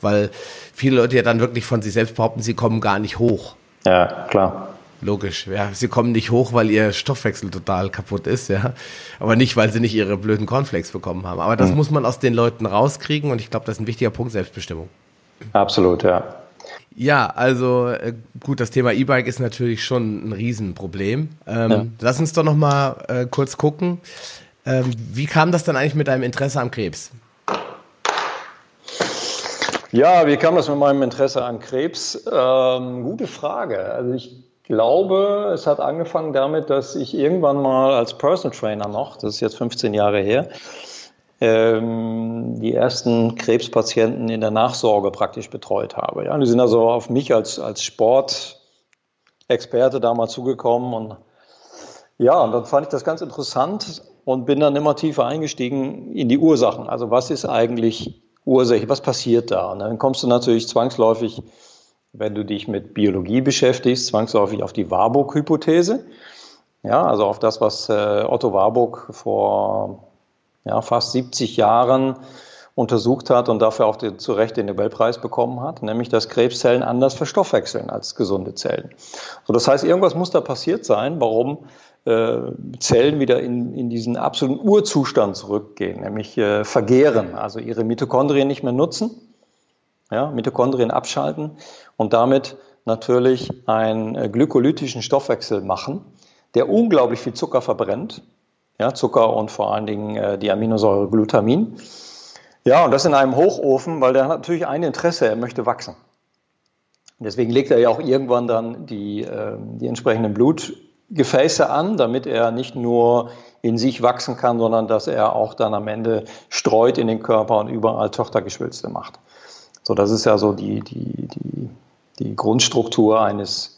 weil viele Leute ja dann wirklich von sich selbst behaupten, sie kommen gar nicht hoch. Ja, klar. Logisch, ja. Sie kommen nicht hoch, weil ihr Stoffwechsel total kaputt ist, ja. Aber nicht, weil sie nicht ihre blöden Cornflakes bekommen haben. Aber das mhm. muss man aus den Leuten rauskriegen und ich glaube, das ist ein wichtiger Punkt, Selbstbestimmung. Absolut, ja. Ja, also äh, gut, das Thema E-Bike ist natürlich schon ein Riesenproblem. Ähm, ja. Lass uns doch noch mal äh, kurz gucken. Ähm, wie kam das dann eigentlich mit deinem Interesse am Krebs? Ja, wie kam das mit meinem Interesse an Krebs? Ähm, gute Frage. Also ich glaube, es hat angefangen damit, dass ich irgendwann mal als Personal Trainer noch, das ist jetzt 15 Jahre her, ähm, die ersten Krebspatienten in der Nachsorge praktisch betreut habe. Ja, die sind also auf mich als, als Sportexperte damals zugekommen und ja, und dann fand ich das ganz interessant und bin dann immer tiefer eingestiegen in die Ursachen. Also was ist eigentlich Ursache, was passiert da? Und dann kommst du natürlich zwangsläufig, wenn du dich mit Biologie beschäftigst, zwangsläufig auf die Warburg-Hypothese. Ja, also auf das, was äh, Otto Warburg vor ja, fast 70 Jahren untersucht hat und dafür auch die, zu Recht den Nobelpreis bekommen hat, nämlich dass Krebszellen anders verstoffwechseln als gesunde Zellen. So, das heißt, irgendwas muss da passiert sein, warum Zellen wieder in, in diesen absoluten Urzustand zurückgehen, nämlich äh, vergehren, also ihre Mitochondrien nicht mehr nutzen, ja, Mitochondrien abschalten und damit natürlich einen äh, glykolytischen Stoffwechsel machen, der unglaublich viel Zucker verbrennt ja, Zucker und vor allen Dingen äh, die Aminosäure Glutamin. Ja, und das in einem Hochofen, weil der hat natürlich ein Interesse, er möchte wachsen. Deswegen legt er ja auch irgendwann dann die, äh, die entsprechenden Blutgefäße an, damit er nicht nur in sich wachsen kann, sondern dass er auch dann am Ende streut in den Körper und überall Tochtergeschwülste macht. So, das ist ja so die, die, die, die Grundstruktur eines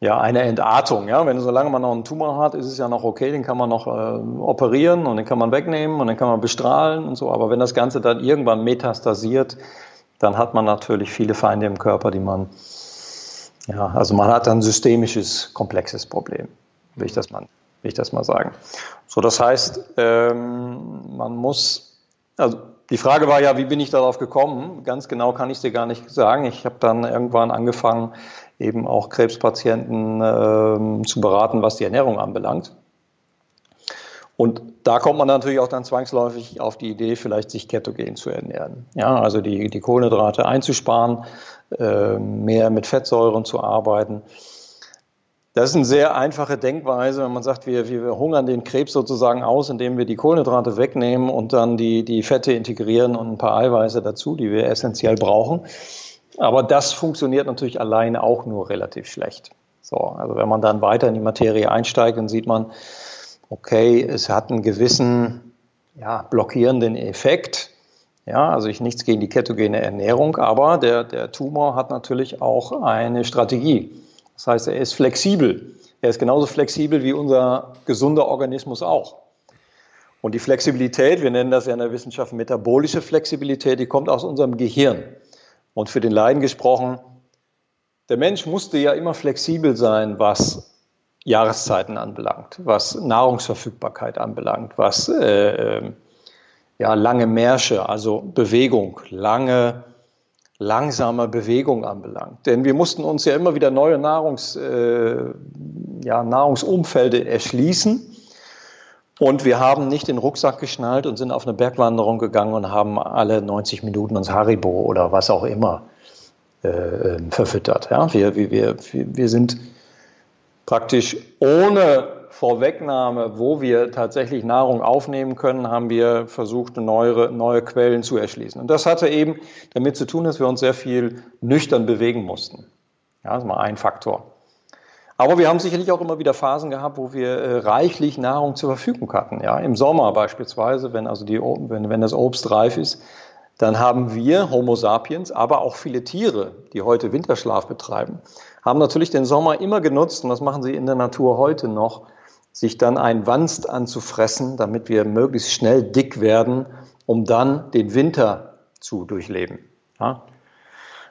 ja, eine Entartung. Ja? Wenn, solange man noch einen Tumor hat, ist es ja noch okay, den kann man noch äh, operieren und den kann man wegnehmen und den kann man bestrahlen und so. Aber wenn das Ganze dann irgendwann metastasiert, dann hat man natürlich viele Feinde im Körper, die man, ja, also man hat ein systemisches, komplexes Problem, will ich das mal, will ich das mal sagen. So, das heißt, ähm, man muss, also die Frage war ja, wie bin ich darauf gekommen? Ganz genau kann ich dir gar nicht sagen. Ich habe dann irgendwann angefangen, eben auch Krebspatienten äh, zu beraten, was die Ernährung anbelangt. Und da kommt man natürlich auch dann zwangsläufig auf die Idee, vielleicht sich ketogen zu ernähren. Ja, also die, die Kohlenhydrate einzusparen, mehr mit Fettsäuren zu arbeiten. Das ist eine sehr einfache Denkweise, wenn man sagt, wir, wir hungern den Krebs sozusagen aus, indem wir die Kohlenhydrate wegnehmen und dann die, die Fette integrieren und ein paar Eiweiße dazu, die wir essentiell brauchen. Aber das funktioniert natürlich alleine auch nur relativ schlecht. So, also wenn man dann weiter in die Materie einsteigt, dann sieht man, okay, es hat einen gewissen ja, blockierenden Effekt. Ja, also ich nichts gegen die ketogene Ernährung, aber der, der Tumor hat natürlich auch eine Strategie. Das heißt, er ist flexibel. Er ist genauso flexibel wie unser gesunder Organismus auch. Und die Flexibilität, wir nennen das ja in der Wissenschaft metabolische Flexibilität, die kommt aus unserem Gehirn. Und für den Leiden gesprochen, der Mensch musste ja immer flexibel sein, was Jahreszeiten anbelangt, was Nahrungsverfügbarkeit anbelangt, was äh, ähm, ja, lange Märsche, also Bewegung, lange langsame Bewegung anbelangt. Denn wir mussten uns ja immer wieder neue Nahrungs, äh, ja, Nahrungsumfelde erschließen. Und wir haben nicht den Rucksack geschnallt und sind auf eine Bergwanderung gegangen und haben alle 90 Minuten uns Haribo oder was auch immer äh, ähm, verfüttert. Ja? Wir, wir, wir, wir sind praktisch ohne Vorwegnahme, wo wir tatsächlich Nahrung aufnehmen können, haben wir versucht, neue, neue Quellen zu erschließen. Und das hatte eben damit zu tun, dass wir uns sehr viel nüchtern bewegen mussten. Ja, das ist mal ein Faktor. Aber wir haben sicherlich auch immer wieder Phasen gehabt, wo wir äh, reichlich Nahrung zur Verfügung hatten. Ja, im Sommer beispielsweise, wenn also die, wenn, wenn das Obst reif ist, dann haben wir Homo sapiens, aber auch viele Tiere, die heute Winterschlaf betreiben, haben natürlich den Sommer immer genutzt, und das machen sie in der Natur heute noch, sich dann ein Wanst anzufressen, damit wir möglichst schnell dick werden, um dann den Winter zu durchleben. Ja?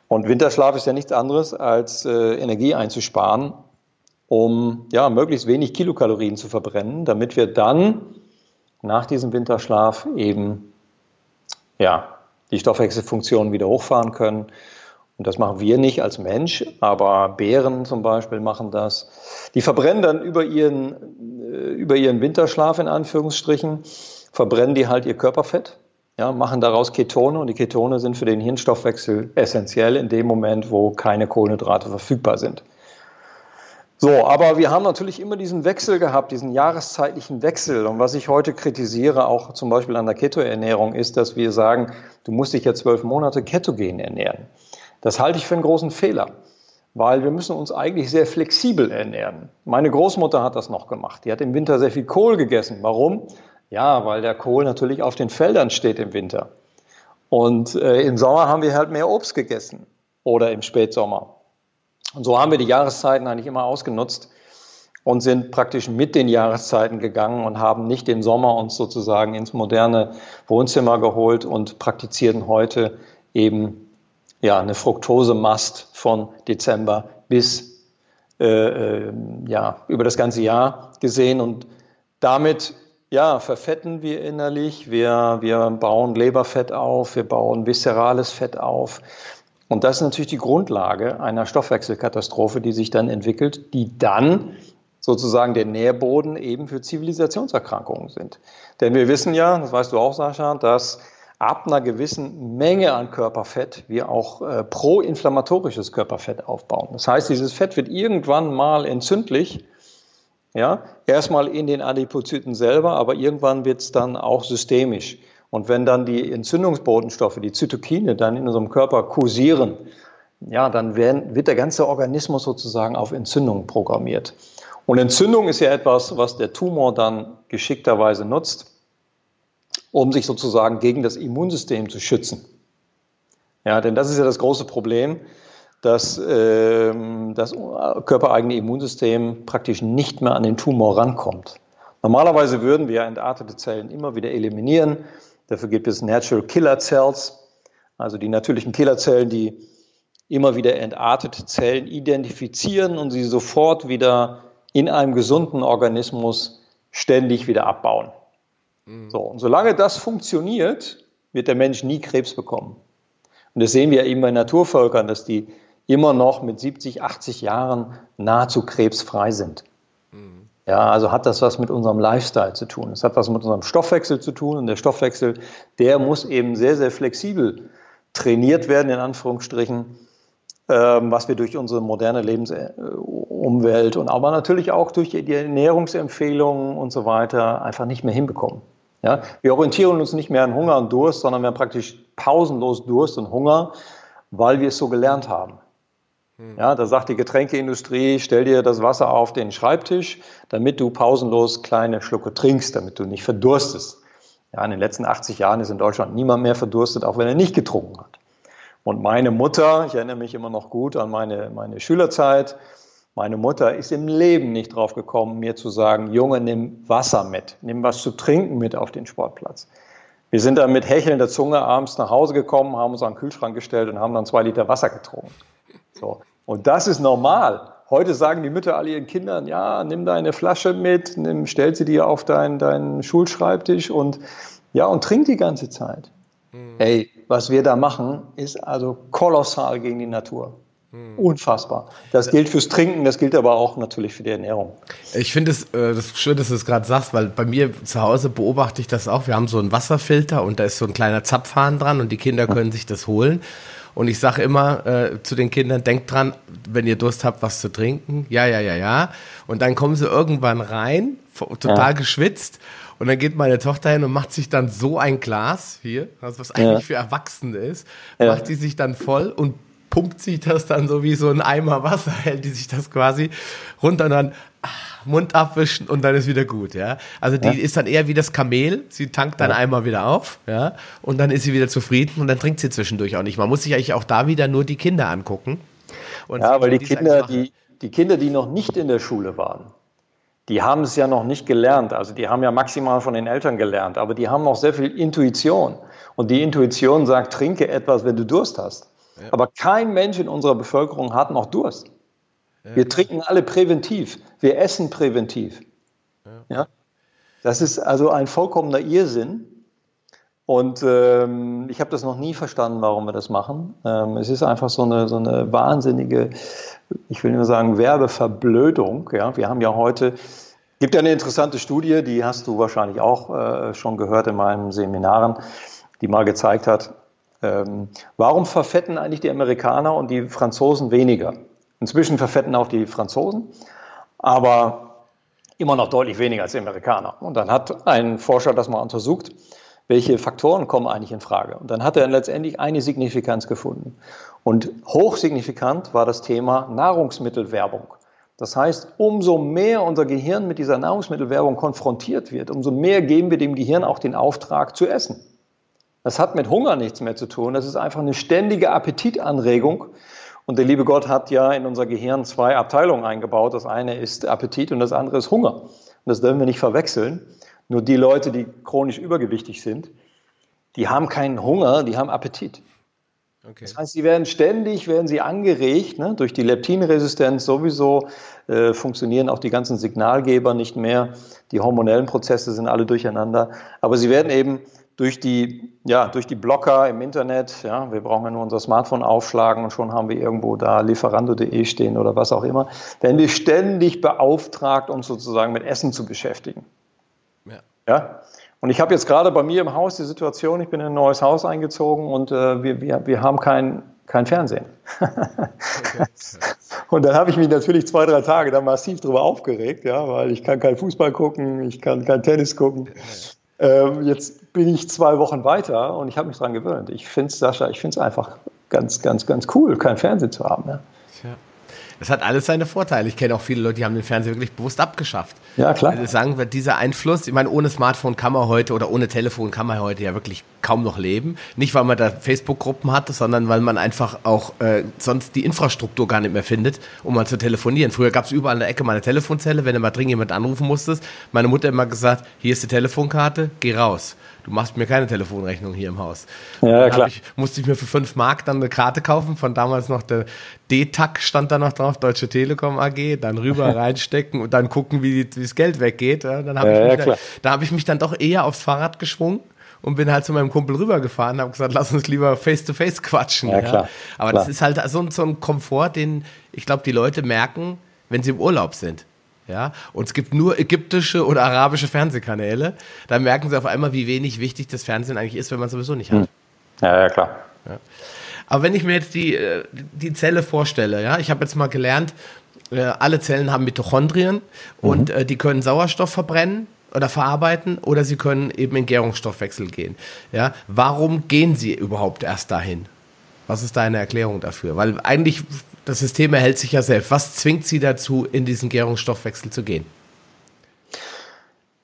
Und Winterschlaf ist ja nichts anderes, als äh, Energie einzusparen, um ja, möglichst wenig Kilokalorien zu verbrennen, damit wir dann nach diesem Winterschlaf eben ja, die Stoffwechselfunktion wieder hochfahren können und das machen wir nicht als Mensch, aber Bären zum Beispiel machen das. Die verbrennen dann über ihren, äh, über ihren Winterschlaf in Anführungsstrichen, verbrennen die halt ihr Körperfett, ja, machen daraus Ketone und die Ketone sind für den Hirnstoffwechsel essentiell in dem Moment, wo keine Kohlenhydrate verfügbar sind. So, aber wir haben natürlich immer diesen Wechsel gehabt, diesen jahreszeitlichen Wechsel. Und was ich heute kritisiere, auch zum Beispiel an der Keto-Ernährung, ist, dass wir sagen, du musst dich ja zwölf Monate ketogen ernähren. Das halte ich für einen großen Fehler, weil wir müssen uns eigentlich sehr flexibel ernähren. Meine Großmutter hat das noch gemacht. Die hat im Winter sehr viel Kohl gegessen. Warum? Ja, weil der Kohl natürlich auf den Feldern steht im Winter. Und äh, im Sommer haben wir halt mehr Obst gegessen oder im Spätsommer. Und so haben wir die Jahreszeiten eigentlich immer ausgenutzt und sind praktisch mit den Jahreszeiten gegangen und haben nicht den Sommer uns sozusagen ins moderne Wohnzimmer geholt und praktizierten heute eben ja, eine Fructosemast von Dezember bis äh, äh, ja, über das ganze Jahr gesehen. Und damit ja, verfetten wir innerlich, wir, wir bauen Leberfett auf, wir bauen viszerales Fett auf. Und das ist natürlich die Grundlage einer Stoffwechselkatastrophe, die sich dann entwickelt, die dann sozusagen der Nährboden eben für Zivilisationserkrankungen sind. Denn wir wissen ja, das weißt du auch, Sascha, dass ab einer gewissen Menge an Körperfett wir auch äh, proinflammatorisches Körperfett aufbauen. Das heißt, dieses Fett wird irgendwann mal entzündlich, ja, erstmal in den Adipozyten selber, aber irgendwann wird es dann auch systemisch. Und wenn dann die Entzündungsbotenstoffe, die Zytokine, dann in unserem Körper kursieren, ja, dann werden, wird der ganze Organismus sozusagen auf Entzündung programmiert. Und Entzündung ist ja etwas, was der Tumor dann geschickterweise nutzt um sich sozusagen gegen das Immunsystem zu schützen. Ja, denn das ist ja das große Problem, dass äh, das körpereigene Immunsystem praktisch nicht mehr an den Tumor rankommt. Normalerweise würden wir entartete Zellen immer wieder eliminieren. Dafür gibt es Natural Killer Cells, also die natürlichen Killerzellen, die immer wieder entartete Zellen identifizieren und sie sofort wieder in einem gesunden Organismus ständig wieder abbauen. Mhm. So, und solange das funktioniert, wird der Mensch nie Krebs bekommen. Und das sehen wir eben bei Naturvölkern, dass die immer noch mit 70, 80 Jahren nahezu krebsfrei sind. Mhm. Ja, also hat das was mit unserem Lifestyle zu tun. Es hat was mit unserem Stoffwechsel zu tun und der Stoffwechsel, der muss eben sehr, sehr flexibel trainiert werden, in Anführungsstrichen, ähm, was wir durch unsere moderne Lebensumwelt und aber natürlich auch durch die Ernährungsempfehlungen und so weiter einfach nicht mehr hinbekommen. Ja, wir orientieren uns nicht mehr an Hunger und Durst, sondern wir haben praktisch pausenlos Durst und Hunger, weil wir es so gelernt haben. Hm. Ja, da sagt die Getränkeindustrie, stell dir das Wasser auf den Schreibtisch, damit du pausenlos kleine Schlucke trinkst, damit du nicht verdurstest. Ja, in den letzten 80 Jahren ist in Deutschland niemand mehr verdurstet, auch wenn er nicht getrunken hat. Und meine Mutter, ich erinnere mich immer noch gut an meine, meine Schülerzeit, meine Mutter ist im Leben nicht drauf gekommen, mir zu sagen, Junge, nimm Wasser mit, nimm was zu trinken mit auf den Sportplatz. Wir sind dann mit hechelnder Zunge abends nach Hause gekommen, haben uns an den Kühlschrank gestellt und haben dann zwei Liter Wasser getrunken. So. Und das ist normal. Heute sagen die Mütter alle ihren Kindern, ja, nimm deine Flasche mit, nimm, stell sie dir auf deinen, deinen Schulschreibtisch und, ja, und trink die ganze Zeit. Mhm. Ey, was wir da machen, ist also kolossal gegen die Natur. Mhm. Unfassbar. Das gilt fürs Trinken, das gilt aber auch natürlich für die Ernährung. Ich finde es äh, das schön, dass du es gerade sagst, weil bei mir zu Hause beobachte ich das auch. Wir haben so einen Wasserfilter und da ist so ein kleiner Zapfhahn dran und die Kinder können sich das holen. Und ich sage immer äh, zu den Kindern, denkt dran, wenn ihr Durst habt, was zu trinken. Ja, ja, ja, ja. Und dann kommen sie irgendwann rein, total ja. geschwitzt. Und dann geht meine Tochter hin und macht sich dann so ein Glas hier, was eigentlich ja. für Erwachsene ist, macht die sich dann voll und pumpt sich das dann so wie so ein Eimer Wasser, hält die sich das quasi runter und dann ach, Mund abwischen und dann ist wieder gut, ja. Also die ja. ist dann eher wie das Kamel, sie tankt dann ja. einmal wieder auf, ja, und dann ist sie wieder zufrieden und dann trinkt sie zwischendurch auch nicht. Man muss sich eigentlich auch da wieder nur die Kinder angucken. ja, weil die Kinder, die, die Kinder, die noch nicht in der Schule waren, die haben es ja noch nicht gelernt. Also die haben ja maximal von den Eltern gelernt, aber die haben noch sehr viel Intuition. Und die Intuition sagt, trinke etwas, wenn du Durst hast. Ja. Aber kein Mensch in unserer Bevölkerung hat noch Durst. Ja. Wir trinken alle präventiv. Wir essen präventiv. Ja. ja? Das ist also ein vollkommener Irrsinn. Und ähm, ich habe das noch nie verstanden, warum wir das machen. Ähm, es ist einfach so eine, so eine wahnsinnige, ich will nur sagen, Werbeverblödung. Ja? Wir haben ja heute, gibt ja eine interessante Studie, die hast du wahrscheinlich auch äh, schon gehört in meinen Seminaren, die mal gezeigt hat, ähm, warum verfetten eigentlich die Amerikaner und die Franzosen weniger? Inzwischen verfetten auch die Franzosen, aber immer noch deutlich weniger als die Amerikaner. Und dann hat ein Forscher das mal untersucht welche Faktoren kommen eigentlich in Frage. Und dann hat er letztendlich eine Signifikanz gefunden. Und hochsignifikant war das Thema Nahrungsmittelwerbung. Das heißt, umso mehr unser Gehirn mit dieser Nahrungsmittelwerbung konfrontiert wird, umso mehr geben wir dem Gehirn auch den Auftrag zu essen. Das hat mit Hunger nichts mehr zu tun. Das ist einfach eine ständige Appetitanregung. Und der liebe Gott hat ja in unser Gehirn zwei Abteilungen eingebaut. Das eine ist Appetit und das andere ist Hunger. Und das dürfen wir nicht verwechseln. Nur die Leute, die chronisch übergewichtig sind, die haben keinen Hunger, die haben Appetit. Okay. Das heißt, sie werden ständig, werden sie angeregt, ne? durch die Leptinresistenz sowieso äh, funktionieren auch die ganzen Signalgeber nicht mehr, die hormonellen Prozesse sind alle durcheinander, aber sie werden eben durch die, ja, durch die Blocker im Internet, ja, wir brauchen ja nur unser Smartphone aufschlagen und schon haben wir irgendwo da lieferando.de stehen oder was auch immer, werden wir ständig beauftragt, uns sozusagen mit Essen zu beschäftigen. Ja? Und ich habe jetzt gerade bei mir im Haus die Situation, ich bin in ein neues Haus eingezogen und äh, wir, wir, wir haben kein, kein Fernsehen. okay. Und dann habe ich mich natürlich zwei, drei Tage da massiv drüber aufgeregt, ja, weil ich kann kein Fußball gucken, ich kann kein Tennis gucken. Ähm, jetzt bin ich zwei Wochen weiter und ich habe mich daran gewöhnt. Ich finde es, Sascha, ich finde es einfach ganz, ganz, ganz cool, kein Fernsehen zu haben. Ja. Das hat alles seine Vorteile. Ich kenne auch viele Leute, die haben den Fernseher wirklich bewusst abgeschafft. Ja, klar. Also sagen wir, dieser Einfluss, ich meine, ohne Smartphone kann man heute oder ohne Telefon kann man heute ja wirklich kaum noch leben. Nicht, weil man da Facebook-Gruppen hat, sondern weil man einfach auch äh, sonst die Infrastruktur gar nicht mehr findet, um mal zu telefonieren. Früher gab es überall in der Ecke mal eine Telefonzelle, wenn du mal dringend jemand anrufen musstest. Meine Mutter immer gesagt, hier ist die Telefonkarte, geh raus du machst mir keine Telefonrechnung hier im Haus. Ja, klar. Ich, musste ich mir für fünf Mark dann eine Karte kaufen, von damals noch der D-TAC stand da noch drauf, Deutsche Telekom AG, dann rüber reinstecken und dann gucken, wie, wie das Geld weggeht. Ja, dann habe ja, ich, ja, da hab ich mich dann doch eher aufs Fahrrad geschwungen und bin halt zu meinem Kumpel rübergefahren und habe gesagt, lass uns lieber face-to-face -face quatschen. Ja, klar, Aber klar. das ist halt so, so ein Komfort, den ich glaube, die Leute merken, wenn sie im Urlaub sind. Ja, und es gibt nur ägyptische oder arabische Fernsehkanäle, dann merken sie auf einmal, wie wenig wichtig das Fernsehen eigentlich ist, wenn man es sowieso nicht hat. Hm. Ja, ja, klar. Ja. Aber wenn ich mir jetzt die, äh, die Zelle vorstelle, ja, ich habe jetzt mal gelernt, äh, alle Zellen haben Mitochondrien mhm. und äh, die können Sauerstoff verbrennen oder verarbeiten oder sie können eben in Gärungsstoffwechsel gehen. Ja, warum gehen sie überhaupt erst dahin? Was ist deine Erklärung dafür? Weil eigentlich das System erhält sich ja selbst. Was zwingt sie dazu, in diesen Gärungsstoffwechsel zu gehen?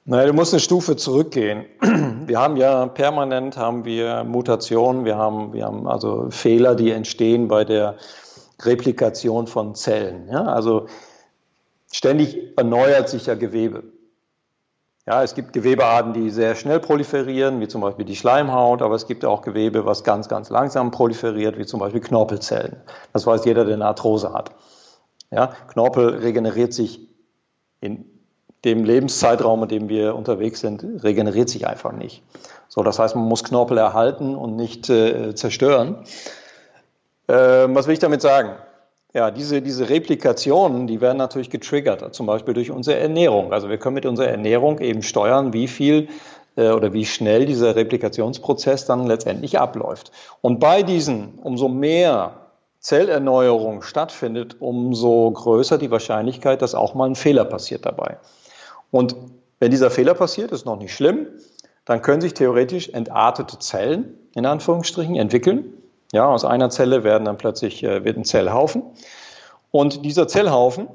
Naja, du musst eine Stufe zurückgehen. Wir haben ja permanent haben wir Mutationen, wir haben, wir haben also Fehler, die entstehen bei der Replikation von Zellen. Ja? Also ständig erneuert sich ja Gewebe. Ja, es gibt Gewebearten, die sehr schnell proliferieren, wie zum Beispiel die Schleimhaut, aber es gibt auch Gewebe, was ganz, ganz langsam proliferiert, wie zum Beispiel Knorpelzellen. Das weiß jeder, der eine Arthrose hat. Ja, Knorpel regeneriert sich in dem Lebenszeitraum, in dem wir unterwegs sind, regeneriert sich einfach nicht. So, das heißt, man muss Knorpel erhalten und nicht äh, zerstören. Äh, was will ich damit sagen? Ja, diese, diese Replikationen, die werden natürlich getriggert, zum Beispiel durch unsere Ernährung. Also wir können mit unserer Ernährung eben steuern, wie viel äh, oder wie schnell dieser Replikationsprozess dann letztendlich abläuft. Und bei diesen, umso mehr Zellerneuerung stattfindet, umso größer die Wahrscheinlichkeit, dass auch mal ein Fehler passiert dabei. Und wenn dieser Fehler passiert, ist noch nicht schlimm, dann können sich theoretisch entartete Zellen in Anführungsstrichen entwickeln ja, aus einer Zelle werden dann plötzlich äh, wird ein Zellhaufen. Und dieser Zellhaufen,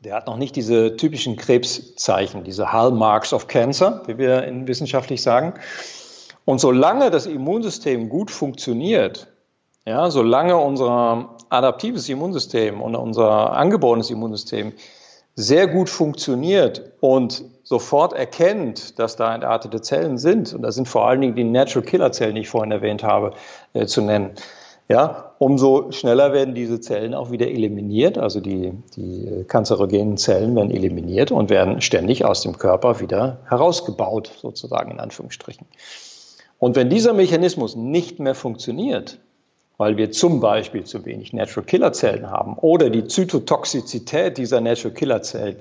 der hat noch nicht diese typischen Krebszeichen, diese Hallmarks of Cancer, wie wir in wissenschaftlich sagen. Und solange das Immunsystem gut funktioniert, ja, solange unser adaptives Immunsystem und unser angeborenes Immunsystem sehr gut funktioniert und sofort erkennt, dass da entartete Zellen sind, und das sind vor allen Dingen die Natural Killer Zellen, die ich vorhin erwähnt habe, äh, zu nennen, ja, umso schneller werden diese Zellen auch wieder eliminiert, also die, die kanzerogenen Zellen werden eliminiert und werden ständig aus dem Körper wieder herausgebaut, sozusagen in Anführungsstrichen. Und wenn dieser Mechanismus nicht mehr funktioniert, weil wir zum Beispiel zu wenig Natural Killer Zellen haben oder die Zytotoxizität dieser Natural Killer Zellen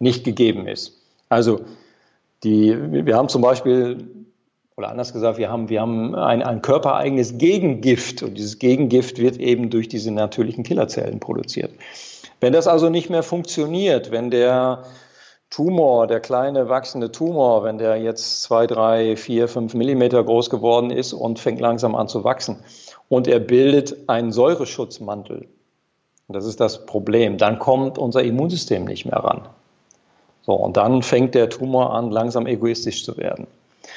nicht gegeben ist. Also die, wir haben zum Beispiel, oder anders gesagt, wir haben, wir haben ein, ein körpereigenes Gegengift und dieses Gegengift wird eben durch diese natürlichen Killerzellen produziert. Wenn das also nicht mehr funktioniert, wenn der Tumor, der kleine wachsende Tumor, wenn der jetzt zwei, drei, vier, fünf Millimeter groß geworden ist und fängt langsam an zu wachsen, und er bildet einen Säureschutzmantel. Das ist das Problem. Dann kommt unser Immunsystem nicht mehr ran. So, und dann fängt der Tumor an, langsam egoistisch zu werden.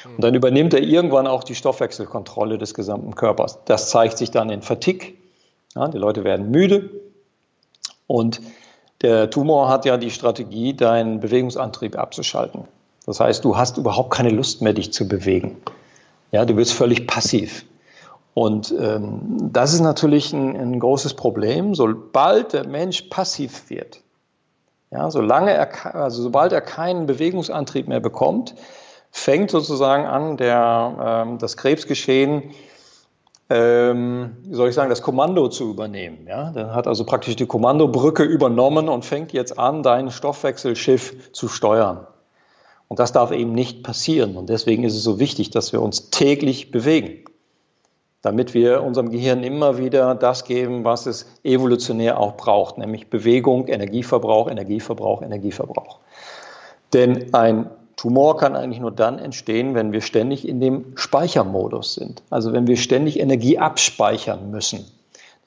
Und dann übernimmt er irgendwann auch die Stoffwechselkontrolle des gesamten Körpers. Das zeigt sich dann in Fatigue. Ja, die Leute werden müde. Und der Tumor hat ja die Strategie, deinen Bewegungsantrieb abzuschalten. Das heißt, du hast überhaupt keine Lust mehr, dich zu bewegen. Ja, du bist völlig passiv. Und ähm, das ist natürlich ein, ein, großes Problem. Sobald der Mensch passiv wird, ja, solange er, also sobald er keinen Bewegungsantrieb mehr bekommt, fängt sozusagen an, der, ähm, das Krebsgeschehen, ähm, wie soll ich sagen, das Kommando zu übernehmen. Ja? Dann hat also praktisch die Kommandobrücke übernommen und fängt jetzt an, dein Stoffwechselschiff zu steuern. Und das darf eben nicht passieren. Und deswegen ist es so wichtig, dass wir uns täglich bewegen damit wir unserem Gehirn immer wieder das geben, was es evolutionär auch braucht, nämlich Bewegung, Energieverbrauch, Energieverbrauch, Energieverbrauch. Denn ein Tumor kann eigentlich nur dann entstehen, wenn wir ständig in dem Speichermodus sind, also wenn wir ständig Energie abspeichern müssen.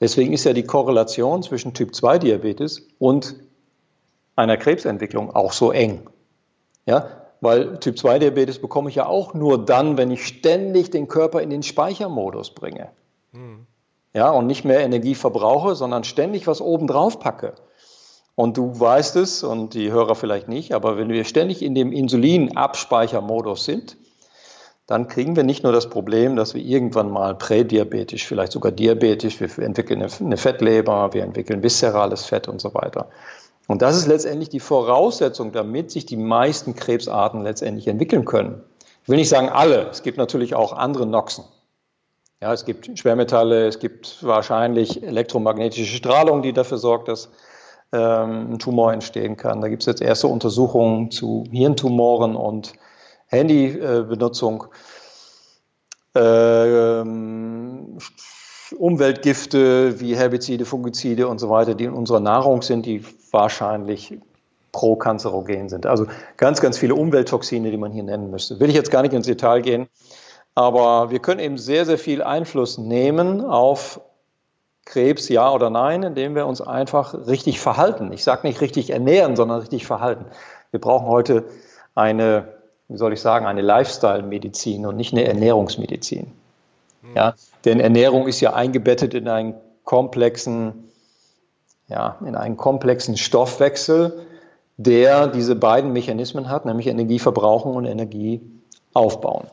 Deswegen ist ja die Korrelation zwischen Typ-2-Diabetes und einer Krebsentwicklung auch so eng. Ja, weil Typ-2-Diabetes bekomme ich ja auch nur dann, wenn ich ständig den Körper in den Speichermodus bringe. Mhm. Ja, und nicht mehr Energie verbrauche, sondern ständig was obendrauf packe. Und du weißt es und die Hörer vielleicht nicht, aber wenn wir ständig in dem Insulinabspeichermodus sind, dann kriegen wir nicht nur das Problem, dass wir irgendwann mal prädiabetisch, vielleicht sogar diabetisch, wir entwickeln eine Fettleber, wir entwickeln viszerales Fett und so weiter, und das ist letztendlich die Voraussetzung, damit sich die meisten Krebsarten letztendlich entwickeln können. Ich will nicht sagen alle, es gibt natürlich auch andere Noxen. Ja, es gibt Schwermetalle, es gibt wahrscheinlich elektromagnetische Strahlung, die dafür sorgt, dass ähm, ein Tumor entstehen kann. Da gibt es jetzt erste Untersuchungen zu Hirntumoren und Handybenutzung. Ähm, Umweltgifte wie Herbizide, Fungizide und so weiter, die in unserer Nahrung sind, die wahrscheinlich prokanzerogen sind. Also ganz, ganz viele Umwelttoxine, die man hier nennen müsste. Will ich jetzt gar nicht ins Detail gehen, aber wir können eben sehr, sehr viel Einfluss nehmen auf Krebs, ja oder nein, indem wir uns einfach richtig verhalten. Ich sage nicht richtig ernähren, sondern richtig verhalten. Wir brauchen heute eine, wie soll ich sagen, eine Lifestyle-Medizin und nicht eine Ernährungsmedizin. Ja, denn Ernährung ist ja eingebettet in einen komplexen, ja, in einen komplexen Stoffwechsel, der diese beiden Mechanismen hat, nämlich Energie verbrauchen und Energie aufbauen.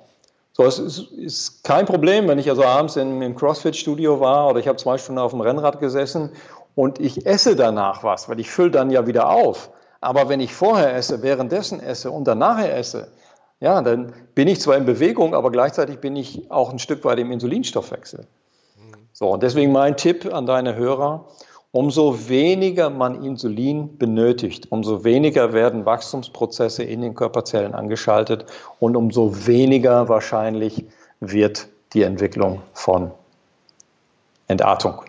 So, es ist, ist kein Problem, wenn ich also abends in, im CrossFit-Studio war oder ich habe zwei Stunden auf dem Rennrad gesessen und ich esse danach was, weil ich fülle dann ja wieder auf. Aber wenn ich vorher esse, währenddessen esse und danach esse, ja, dann bin ich zwar in Bewegung, aber gleichzeitig bin ich auch ein Stück weit im Insulinstoffwechsel. So, und deswegen mein Tipp an deine Hörer, umso weniger man Insulin benötigt, umso weniger werden Wachstumsprozesse in den Körperzellen angeschaltet und umso weniger wahrscheinlich wird die Entwicklung von Entartung.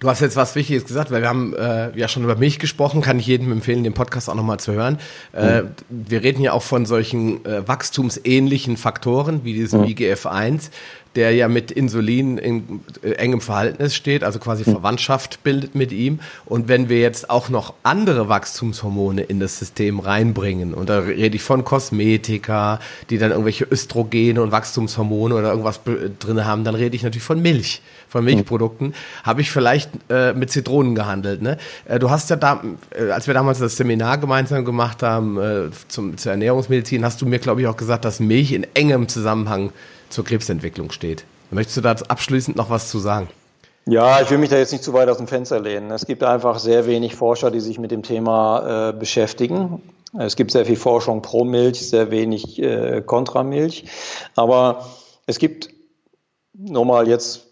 Du hast jetzt was Wichtiges gesagt, weil wir haben äh, ja schon über Milch gesprochen, kann ich jedem empfehlen, den Podcast auch nochmal zu hören. Äh, mhm. Wir reden ja auch von solchen äh, wachstumsähnlichen Faktoren wie diesem mhm. IGF-1, der ja mit Insulin in äh, engem Verhältnis steht, also quasi mhm. Verwandtschaft bildet mit ihm. Und wenn wir jetzt auch noch andere Wachstumshormone in das System reinbringen, und da rede ich von Kosmetika, die dann irgendwelche Östrogene und Wachstumshormone oder irgendwas drin haben, dann rede ich natürlich von Milch von Milchprodukten, habe ich vielleicht äh, mit Zitronen gehandelt. Ne? Äh, du hast ja da, äh, als wir damals das Seminar gemeinsam gemacht haben äh, zum, zur Ernährungsmedizin, hast du mir, glaube ich, auch gesagt, dass Milch in engem Zusammenhang zur Krebsentwicklung steht. Möchtest du da abschließend noch was zu sagen? Ja, ich will mich da jetzt nicht zu weit aus dem Fenster lehnen. Es gibt einfach sehr wenig Forscher, die sich mit dem Thema äh, beschäftigen. Es gibt sehr viel Forschung pro Milch, sehr wenig äh, kontra Milch. Aber es gibt nochmal jetzt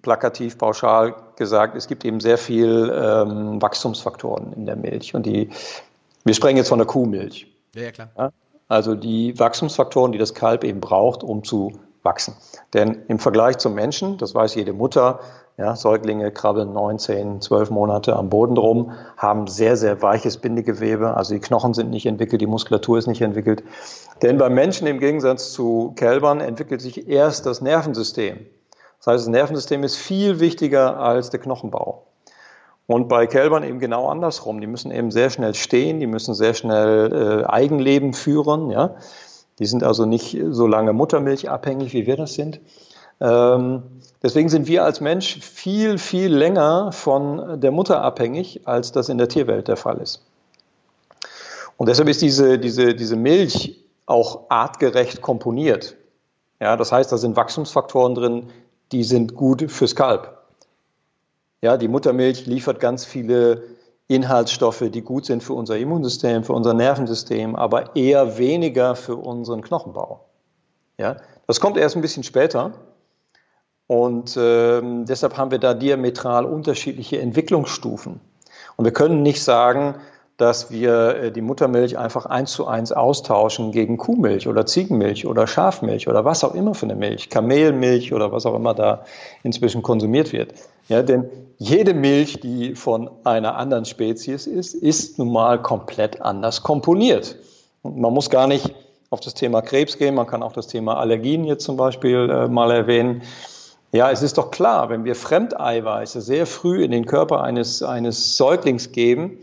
plakativ, pauschal gesagt, es gibt eben sehr viel ähm, Wachstumsfaktoren in der Milch. Und die, wir sprechen jetzt von der Kuhmilch. Ja, ja klar. Ja? Also die Wachstumsfaktoren, die das Kalb eben braucht, um zu wachsen. Denn im Vergleich zum Menschen, das weiß jede Mutter, ja, Säuglinge krabbeln 19, 12 Monate am Boden drum, haben sehr, sehr weiches Bindegewebe. Also die Knochen sind nicht entwickelt, die Muskulatur ist nicht entwickelt. Denn beim Menschen im Gegensatz zu Kälbern entwickelt sich erst das Nervensystem. Das heißt, das Nervensystem ist viel wichtiger als der Knochenbau. Und bei Kälbern eben genau andersrum. Die müssen eben sehr schnell stehen, die müssen sehr schnell äh, Eigenleben führen. Ja? Die sind also nicht so lange Muttermilch abhängig, wie wir das sind. Ähm, deswegen sind wir als Mensch viel, viel länger von der Mutter abhängig, als das in der Tierwelt der Fall ist. Und deshalb ist diese, diese, diese Milch auch artgerecht komponiert. Ja, das heißt, da sind Wachstumsfaktoren drin, die sind gut fürs Kalb. Ja, die Muttermilch liefert ganz viele Inhaltsstoffe, die gut sind für unser Immunsystem, für unser Nervensystem, aber eher weniger für unseren Knochenbau. Ja, das kommt erst ein bisschen später. Und ähm, deshalb haben wir da diametral unterschiedliche Entwicklungsstufen. Und wir können nicht sagen, dass wir äh, die Muttermilch einfach eins zu eins austauschen gegen Kuhmilch oder Ziegenmilch oder Schafmilch oder was auch immer für eine Milch, Kamelmilch oder was auch immer da inzwischen konsumiert wird. Ja, denn jede Milch, die von einer anderen Spezies ist, ist nun mal komplett anders komponiert. Und man muss gar nicht auf das Thema Krebs gehen, man kann auch das Thema Allergien jetzt zum Beispiel äh, mal erwähnen. Ja, es ist doch klar, wenn wir Fremdeiweiße sehr früh in den Körper eines, eines Säuglings geben,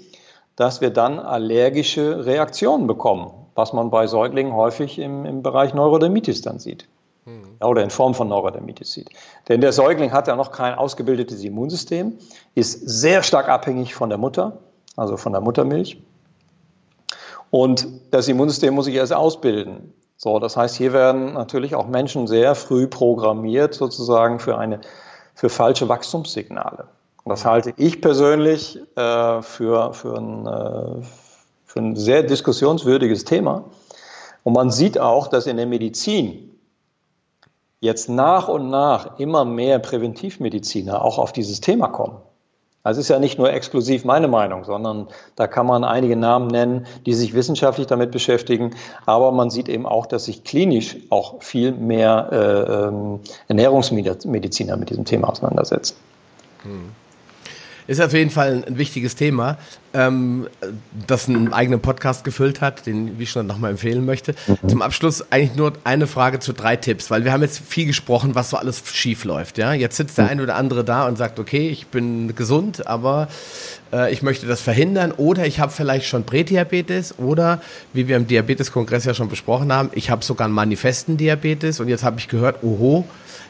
dass wir dann allergische Reaktionen bekommen, was man bei Säuglingen häufig im, im Bereich Neurodermitis dann sieht. Mhm. Oder in Form von Neurodermitis sieht. Denn der Säugling hat ja noch kein ausgebildetes Immunsystem, ist sehr stark abhängig von der Mutter, also von der Muttermilch. Und das Immunsystem muss sich erst ausbilden. So, das heißt, hier werden natürlich auch Menschen sehr früh programmiert sozusagen für eine, für falsche Wachstumssignale. Das halte ich persönlich äh, für, für, ein, äh, für ein sehr diskussionswürdiges Thema. Und man sieht auch, dass in der Medizin jetzt nach und nach immer mehr Präventivmediziner auch auf dieses Thema kommen. Es ist ja nicht nur exklusiv meine Meinung, sondern da kann man einige Namen nennen, die sich wissenschaftlich damit beschäftigen. Aber man sieht eben auch, dass sich klinisch auch viel mehr äh, ähm, Ernährungsmediziner mit diesem Thema auseinandersetzen. Hm. Ist auf jeden Fall ein wichtiges Thema, ähm, das einen eigenen Podcast gefüllt hat, den ich schon nochmal empfehlen möchte. Mhm. Zum Abschluss eigentlich nur eine Frage zu drei Tipps, weil wir haben jetzt viel gesprochen, was so alles schief läuft. Ja? Jetzt sitzt der mhm. eine oder andere da und sagt, okay, ich bin gesund, aber äh, ich möchte das verhindern oder ich habe vielleicht schon Prädiabetes oder, wie wir im Diabeteskongress ja schon besprochen haben, ich habe sogar einen manifesten Diabetes und jetzt habe ich gehört, oho,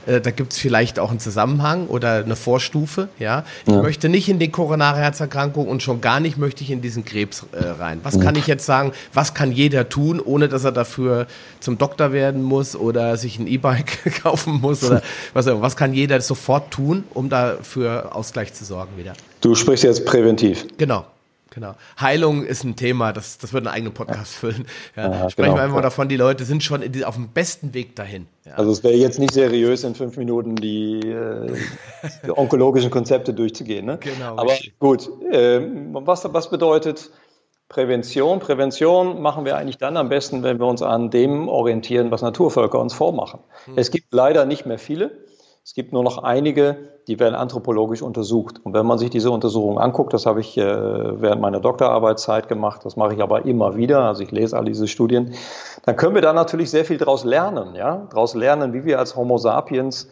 äh, da gibt es vielleicht auch einen Zusammenhang oder eine Vorstufe. Ja, ich ja. möchte nicht in die koronare Herzerkrankung und schon gar nicht möchte ich in diesen Krebs äh, rein. Was ja. kann ich jetzt sagen? Was kann jeder tun, ohne dass er dafür zum Doktor werden muss oder sich ein E-Bike kaufen muss oder was? Was kann jeder sofort tun, um dafür Ausgleich zu sorgen wieder? Du sprichst jetzt präventiv. Genau. Genau. Heilung ist ein Thema, das, das wird einen eigenen Podcast füllen. Ja, Aha, sprechen genau. wir einfach davon, die Leute sind schon die, auf dem besten Weg dahin. Ja. Also es wäre jetzt nicht seriös, in fünf Minuten die, äh, die onkologischen Konzepte durchzugehen. Ne? Genau. Aber richtig. gut, äh, was, was bedeutet Prävention? Prävention machen wir eigentlich dann am besten, wenn wir uns an dem orientieren, was Naturvölker uns vormachen. Hm. Es gibt leider nicht mehr viele. Es gibt nur noch einige, die werden anthropologisch untersucht. Und wenn man sich diese Untersuchungen anguckt, das habe ich äh, während meiner Doktorarbeitszeit gemacht, das mache ich aber immer wieder, also ich lese all diese Studien, dann können wir da natürlich sehr viel daraus lernen, ja, daraus lernen, wie wir als Homo sapiens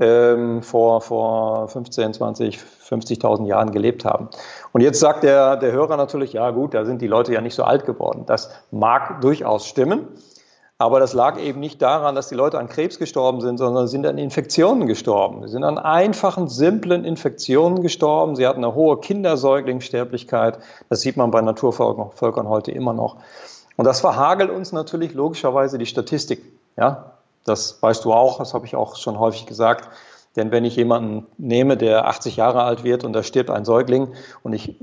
ähm, vor, vor 15, 20, 50.000 Jahren gelebt haben. Und jetzt sagt der, der Hörer natürlich, ja gut, da sind die Leute ja nicht so alt geworden. Das mag durchaus stimmen. Aber das lag eben nicht daran, dass die Leute an Krebs gestorben sind, sondern sind an Infektionen gestorben. Sie sind an einfachen, simplen Infektionen gestorben. Sie hatten eine hohe Kindersäuglingssterblichkeit. Das sieht man bei Naturvölkern heute immer noch. Und das verhagelt uns natürlich logischerweise die Statistik. Ja, das weißt du auch, das habe ich auch schon häufig gesagt. Denn wenn ich jemanden nehme, der 80 Jahre alt wird und da stirbt ein Säugling und ich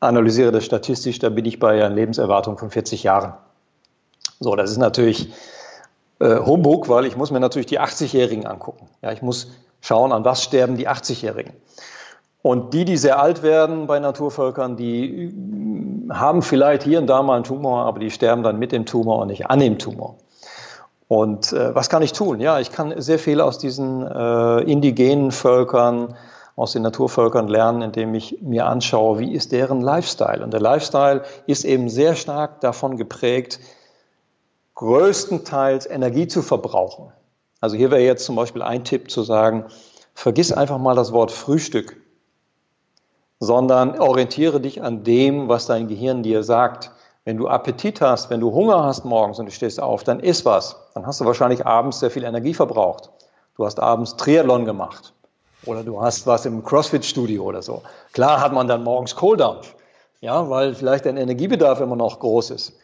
analysiere das statistisch, dann bin ich bei einer Lebenserwartung von 40 Jahren. So, das ist natürlich äh, Humbug, weil ich muss mir natürlich die 80-Jährigen angucken. Ja, ich muss schauen, an was sterben die 80-Jährigen. Und die, die sehr alt werden bei Naturvölkern, die äh, haben vielleicht hier und da mal einen Tumor, aber die sterben dann mit dem Tumor und nicht an dem Tumor. Und äh, was kann ich tun? Ja, ich kann sehr viel aus diesen äh, indigenen Völkern, aus den Naturvölkern lernen, indem ich mir anschaue, wie ist deren Lifestyle. Und der Lifestyle ist eben sehr stark davon geprägt, größtenteils Energie zu verbrauchen. Also hier wäre jetzt zum Beispiel ein Tipp zu sagen, vergiss einfach mal das Wort Frühstück, sondern orientiere dich an dem, was dein Gehirn dir sagt. Wenn du Appetit hast, wenn du Hunger hast morgens und du stehst auf, dann iss was. Dann hast du wahrscheinlich abends sehr viel Energie verbraucht. Du hast abends Triathlon gemacht oder du hast was im CrossFit-Studio oder so. Klar hat man dann morgens Kohldampf, ja, weil vielleicht dein Energiebedarf immer noch groß ist.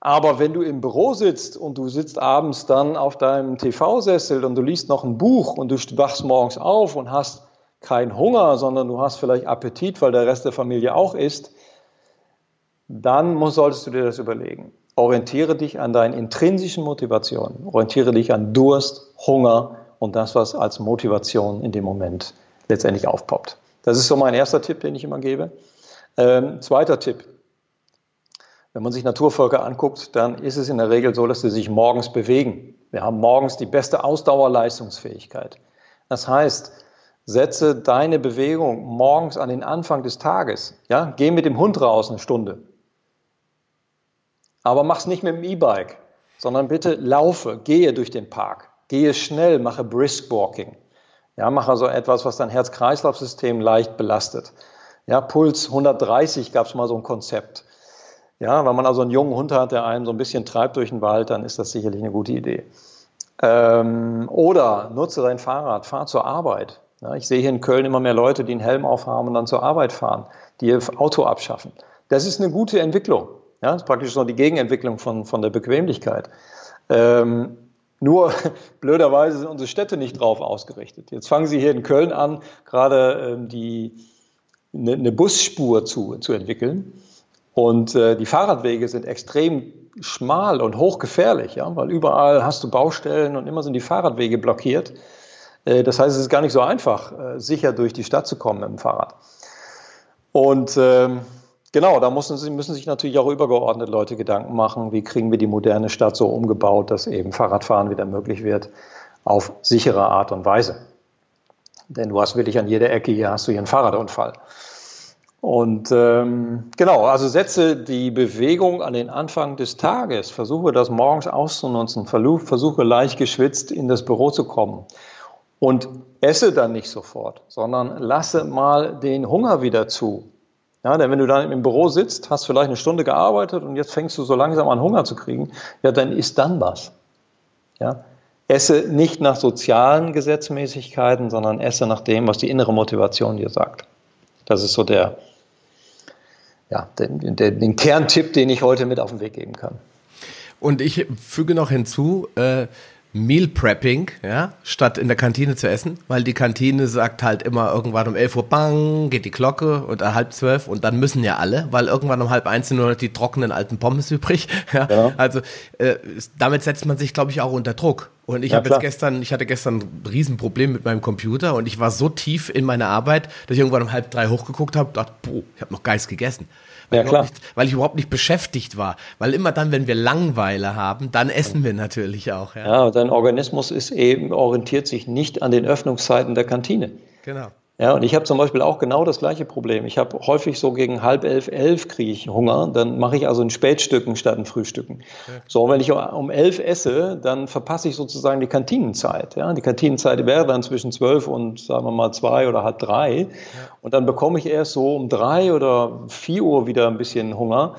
Aber wenn du im Büro sitzt und du sitzt abends dann auf deinem TV-Sessel und du liest noch ein Buch und du wachst morgens auf und hast keinen Hunger, sondern du hast vielleicht Appetit, weil der Rest der Familie auch isst, dann muss, solltest du dir das überlegen. Orientiere dich an deinen intrinsischen Motivationen. Orientiere dich an Durst, Hunger und das, was als Motivation in dem Moment letztendlich aufpoppt. Das ist so mein erster Tipp, den ich immer gebe. Ähm, zweiter Tipp. Wenn man sich Naturvölker anguckt, dann ist es in der Regel so, dass sie sich morgens bewegen. Wir haben morgens die beste Ausdauerleistungsfähigkeit. Das heißt, setze deine Bewegung morgens an den Anfang des Tages. Ja? Geh mit dem Hund raus eine Stunde. Aber mach's nicht mit dem E-Bike, sondern bitte laufe, gehe durch den Park. Gehe schnell, mache Brisk Walking. Ja, mache also etwas, was dein Herz-Kreislauf-System leicht belastet. Ja, Puls 130 gab es mal so ein Konzept. Ja, wenn man also einen jungen Hund hat, der einen so ein bisschen treibt durch den Wald, dann ist das sicherlich eine gute Idee. Ähm, oder nutze dein Fahrrad, fahr zur Arbeit. Ja, ich sehe hier in Köln immer mehr Leute, die einen Helm aufhaben und dann zur Arbeit fahren, die ihr Auto abschaffen. Das ist eine gute Entwicklung. Ja, das ist praktisch so die Gegenentwicklung von, von der Bequemlichkeit. Ähm, nur blöderweise sind unsere Städte nicht drauf ausgerichtet. Jetzt fangen Sie hier in Köln an, gerade ähm, die, eine, eine Busspur zu, zu entwickeln. Und äh, die Fahrradwege sind extrem schmal und hochgefährlich, ja, weil überall hast du Baustellen und immer sind die Fahrradwege blockiert. Äh, das heißt, es ist gar nicht so einfach, äh, sicher durch die Stadt zu kommen mit dem Fahrrad. Und ähm, genau, da müssen, müssen sich natürlich auch übergeordnet Leute Gedanken machen, wie kriegen wir die moderne Stadt so umgebaut, dass eben Fahrradfahren wieder möglich wird auf sichere Art und Weise. Denn du hast wirklich an jeder Ecke hier hast du hier einen Fahrradunfall. Und ähm, genau, also setze die Bewegung an den Anfang des Tages, versuche das morgens auszunutzen, versuche leicht geschwitzt in das Büro zu kommen und esse dann nicht sofort, sondern lasse mal den Hunger wieder zu. Ja, denn wenn du dann im Büro sitzt, hast vielleicht eine Stunde gearbeitet und jetzt fängst du so langsam an Hunger zu kriegen, ja, dann isst dann was. Ja, esse nicht nach sozialen Gesetzmäßigkeiten, sondern esse nach dem, was die innere Motivation dir sagt. Das ist so der, ja, den, den, den Kerntipp, den ich heute mit auf den Weg geben kann. Und ich füge noch hinzu, äh, Meal Prepping, ja, statt in der Kantine zu essen, weil die Kantine sagt halt immer irgendwann um 11 Uhr, bang, geht die Glocke und halb zwölf und dann müssen ja alle, weil irgendwann um halb eins sind nur noch die trockenen alten Pommes übrig. Ja, ja. Also äh, damit setzt man sich, glaube ich, auch unter Druck. Und ich ja, habe jetzt gestern, ich hatte gestern ein Riesenproblem mit meinem Computer und ich war so tief in meiner Arbeit, dass ich irgendwann um halb drei hochgeguckt habe, dachte, boah, ich habe noch Geist gegessen. Weil, ja, klar. Nicht, weil ich überhaupt nicht beschäftigt war. Weil immer dann, wenn wir Langweile haben, dann essen wir natürlich auch. Ja, ja dein Organismus ist eben, orientiert sich nicht an den Öffnungszeiten der Kantine. Genau. Ja, und ich habe zum Beispiel auch genau das gleiche Problem. Ich habe häufig so gegen halb elf, elf kriege ich Hunger. Dann mache ich also ein Spätstücken statt ein Frühstücken. Ja. So, wenn ich um elf esse, dann verpasse ich sozusagen die Kantinenzeit. Ja, die Kantinenzeit wäre dann zwischen zwölf und sagen wir mal zwei oder halb drei. Ja. Und dann bekomme ich erst so um drei oder vier Uhr wieder ein bisschen Hunger.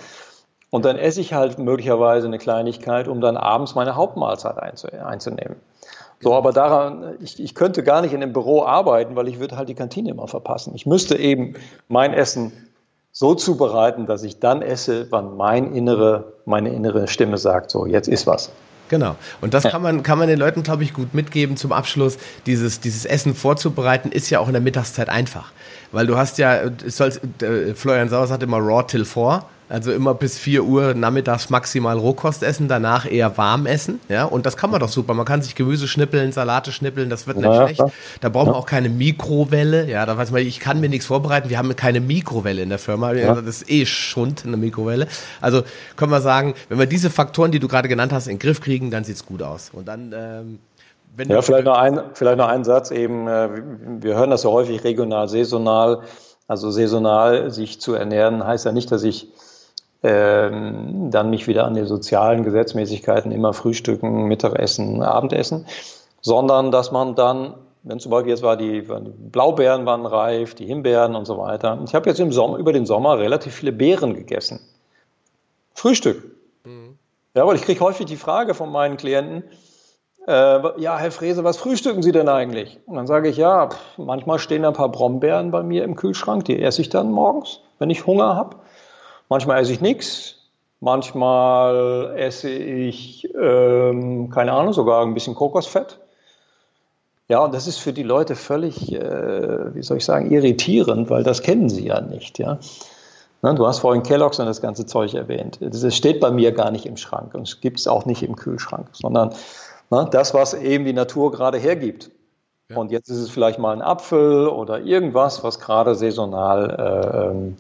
Und dann esse ich halt möglicherweise eine Kleinigkeit, um dann abends meine Hauptmahlzeit einzunehmen. So, aber daran, ich, ich könnte gar nicht in dem Büro arbeiten, weil ich würde halt die Kantine immer verpassen. Ich müsste eben mein Essen so zubereiten, dass ich dann esse, wann mein innere, meine innere Stimme sagt, so, jetzt ist was. Genau. Und das kann man, kann man den Leuten, glaube ich, gut mitgeben zum Abschluss. Dieses, dieses Essen vorzubereiten ist ja auch in der Mittagszeit einfach. Weil du hast ja, soll, äh, Florian Sauer sagt immer raw till four. Also immer bis 4 Uhr nachmittags maximal Rohkost essen, danach eher warm essen. Ja, und das kann man doch super. Man kann sich Gemüse schnippeln, Salate schnippeln, das wird nicht ja, schlecht. Da braucht man auch keine Mikrowelle. Ja, da weiß man, ich kann mir nichts vorbereiten. Wir haben keine Mikrowelle in der Firma. Ja. Das ist eh Schund, eine Mikrowelle. Also können wir sagen, wenn wir diese Faktoren, die du gerade genannt hast, in den Griff kriegen, dann sieht's gut aus. Und dann, ähm, wenn ja, vielleicht noch, ein, vielleicht noch ein Satz eben. Äh, wir hören das ja häufig regional, saisonal. Also saisonal sich zu ernähren heißt ja nicht, dass ich ähm, dann mich wieder an die sozialen Gesetzmäßigkeiten immer Frühstücken, Mittagessen, Abendessen, sondern dass man dann, wenn zum Beispiel jetzt war die, die Blaubeeren waren reif, die Himbeeren und so weiter. Ich habe jetzt im Sommer, über den Sommer relativ viele Beeren gegessen. Frühstück. Mhm. Ja, weil ich kriege häufig die Frage von meinen Klienten, äh, ja, Herr Frese, was frühstücken Sie denn eigentlich? Und dann sage ich, ja, pff, manchmal stehen ein paar Brombeeren bei mir im Kühlschrank, die esse ich dann morgens, wenn ich Hunger habe. Manchmal esse ich nichts, manchmal esse ich, ähm, keine Ahnung, sogar ein bisschen Kokosfett. Ja, und das ist für die Leute völlig, äh, wie soll ich sagen, irritierend, weil das kennen sie ja nicht. Ja? Ne, du hast vorhin Kelloggs und das ganze Zeug erwähnt. Das steht bei mir gar nicht im Schrank und es gibt es auch nicht im Kühlschrank, sondern ne, das, was eben die Natur gerade hergibt. Ja. Und jetzt ist es vielleicht mal ein Apfel oder irgendwas, was gerade saisonal äh, ähm,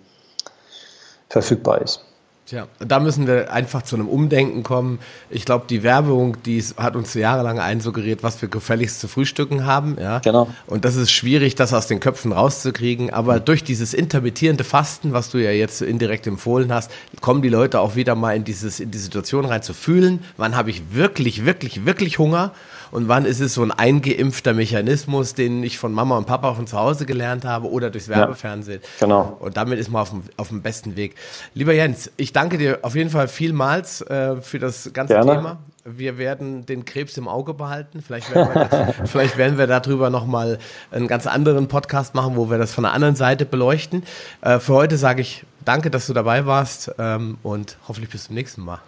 verfügbar ist. Tja, da müssen wir einfach zu einem Umdenken kommen. Ich glaube, die Werbung, die hat uns jahrelang einsuggeriert, was wir gefälligst zu frühstücken haben. Ja? Genau. Und das ist schwierig, das aus den Köpfen rauszukriegen. Aber mhm. durch dieses intermittierende Fasten, was du ja jetzt indirekt empfohlen hast, kommen die Leute auch wieder mal in, dieses, in die Situation rein zu fühlen, wann habe ich wirklich, wirklich, wirklich Hunger und wann ist es so ein eingeimpfter Mechanismus, den ich von Mama und Papa von zu Hause gelernt habe oder durchs Werbefernsehen. Ja, genau. Und damit ist man auf dem, auf dem besten Weg. Lieber Jens, ich danke dir auf jeden Fall vielmals äh, für das ganze Gerne. Thema. Wir werden den Krebs im Auge behalten. Vielleicht werden wir, das, vielleicht werden wir darüber nochmal einen ganz anderen Podcast machen, wo wir das von der anderen Seite beleuchten. Äh, für heute sage ich danke, dass du dabei warst ähm, und hoffentlich bis zum nächsten Mal.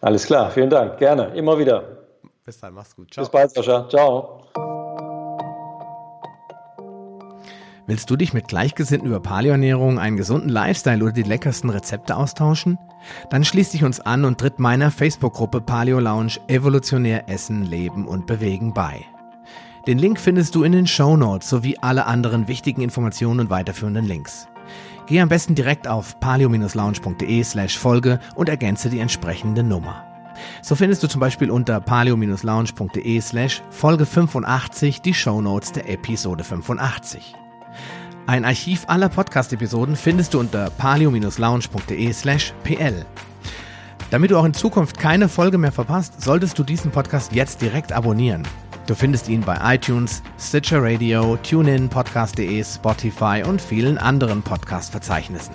Alles klar, vielen Dank. Gerne, immer wieder. Bis dann, mach's gut. Ciao. Bis bald, Sascha. Ciao. Willst du dich mit Gleichgesinnten über Paleoernährung, einen gesunden Lifestyle oder die leckersten Rezepte austauschen? Dann schließ dich uns an und tritt meiner Facebook-Gruppe Paleo Lounge Evolutionär Essen, Leben und Bewegen bei. Den Link findest du in den Show Notes sowie alle anderen wichtigen Informationen und weiterführenden Links. Geh am besten direkt auf palio-lounge.de slash Folge und ergänze die entsprechende Nummer. So findest du zum Beispiel unter palio-lounge.de slash Folge 85 die Shownotes der Episode 85. Ein Archiv aller Podcast-Episoden findest du unter palio-lounge.de slash pl. Damit du auch in Zukunft keine Folge mehr verpasst, solltest du diesen Podcast jetzt direkt abonnieren. Du findest ihn bei iTunes, Stitcher Radio, TuneIn, Podcast.de, Spotify und vielen anderen Podcast-Verzeichnissen.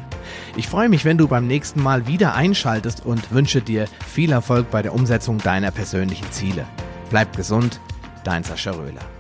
Ich freue mich, wenn du beim nächsten Mal wieder einschaltest und wünsche dir viel Erfolg bei der Umsetzung deiner persönlichen Ziele. Bleib gesund, dein Sascha Röhler.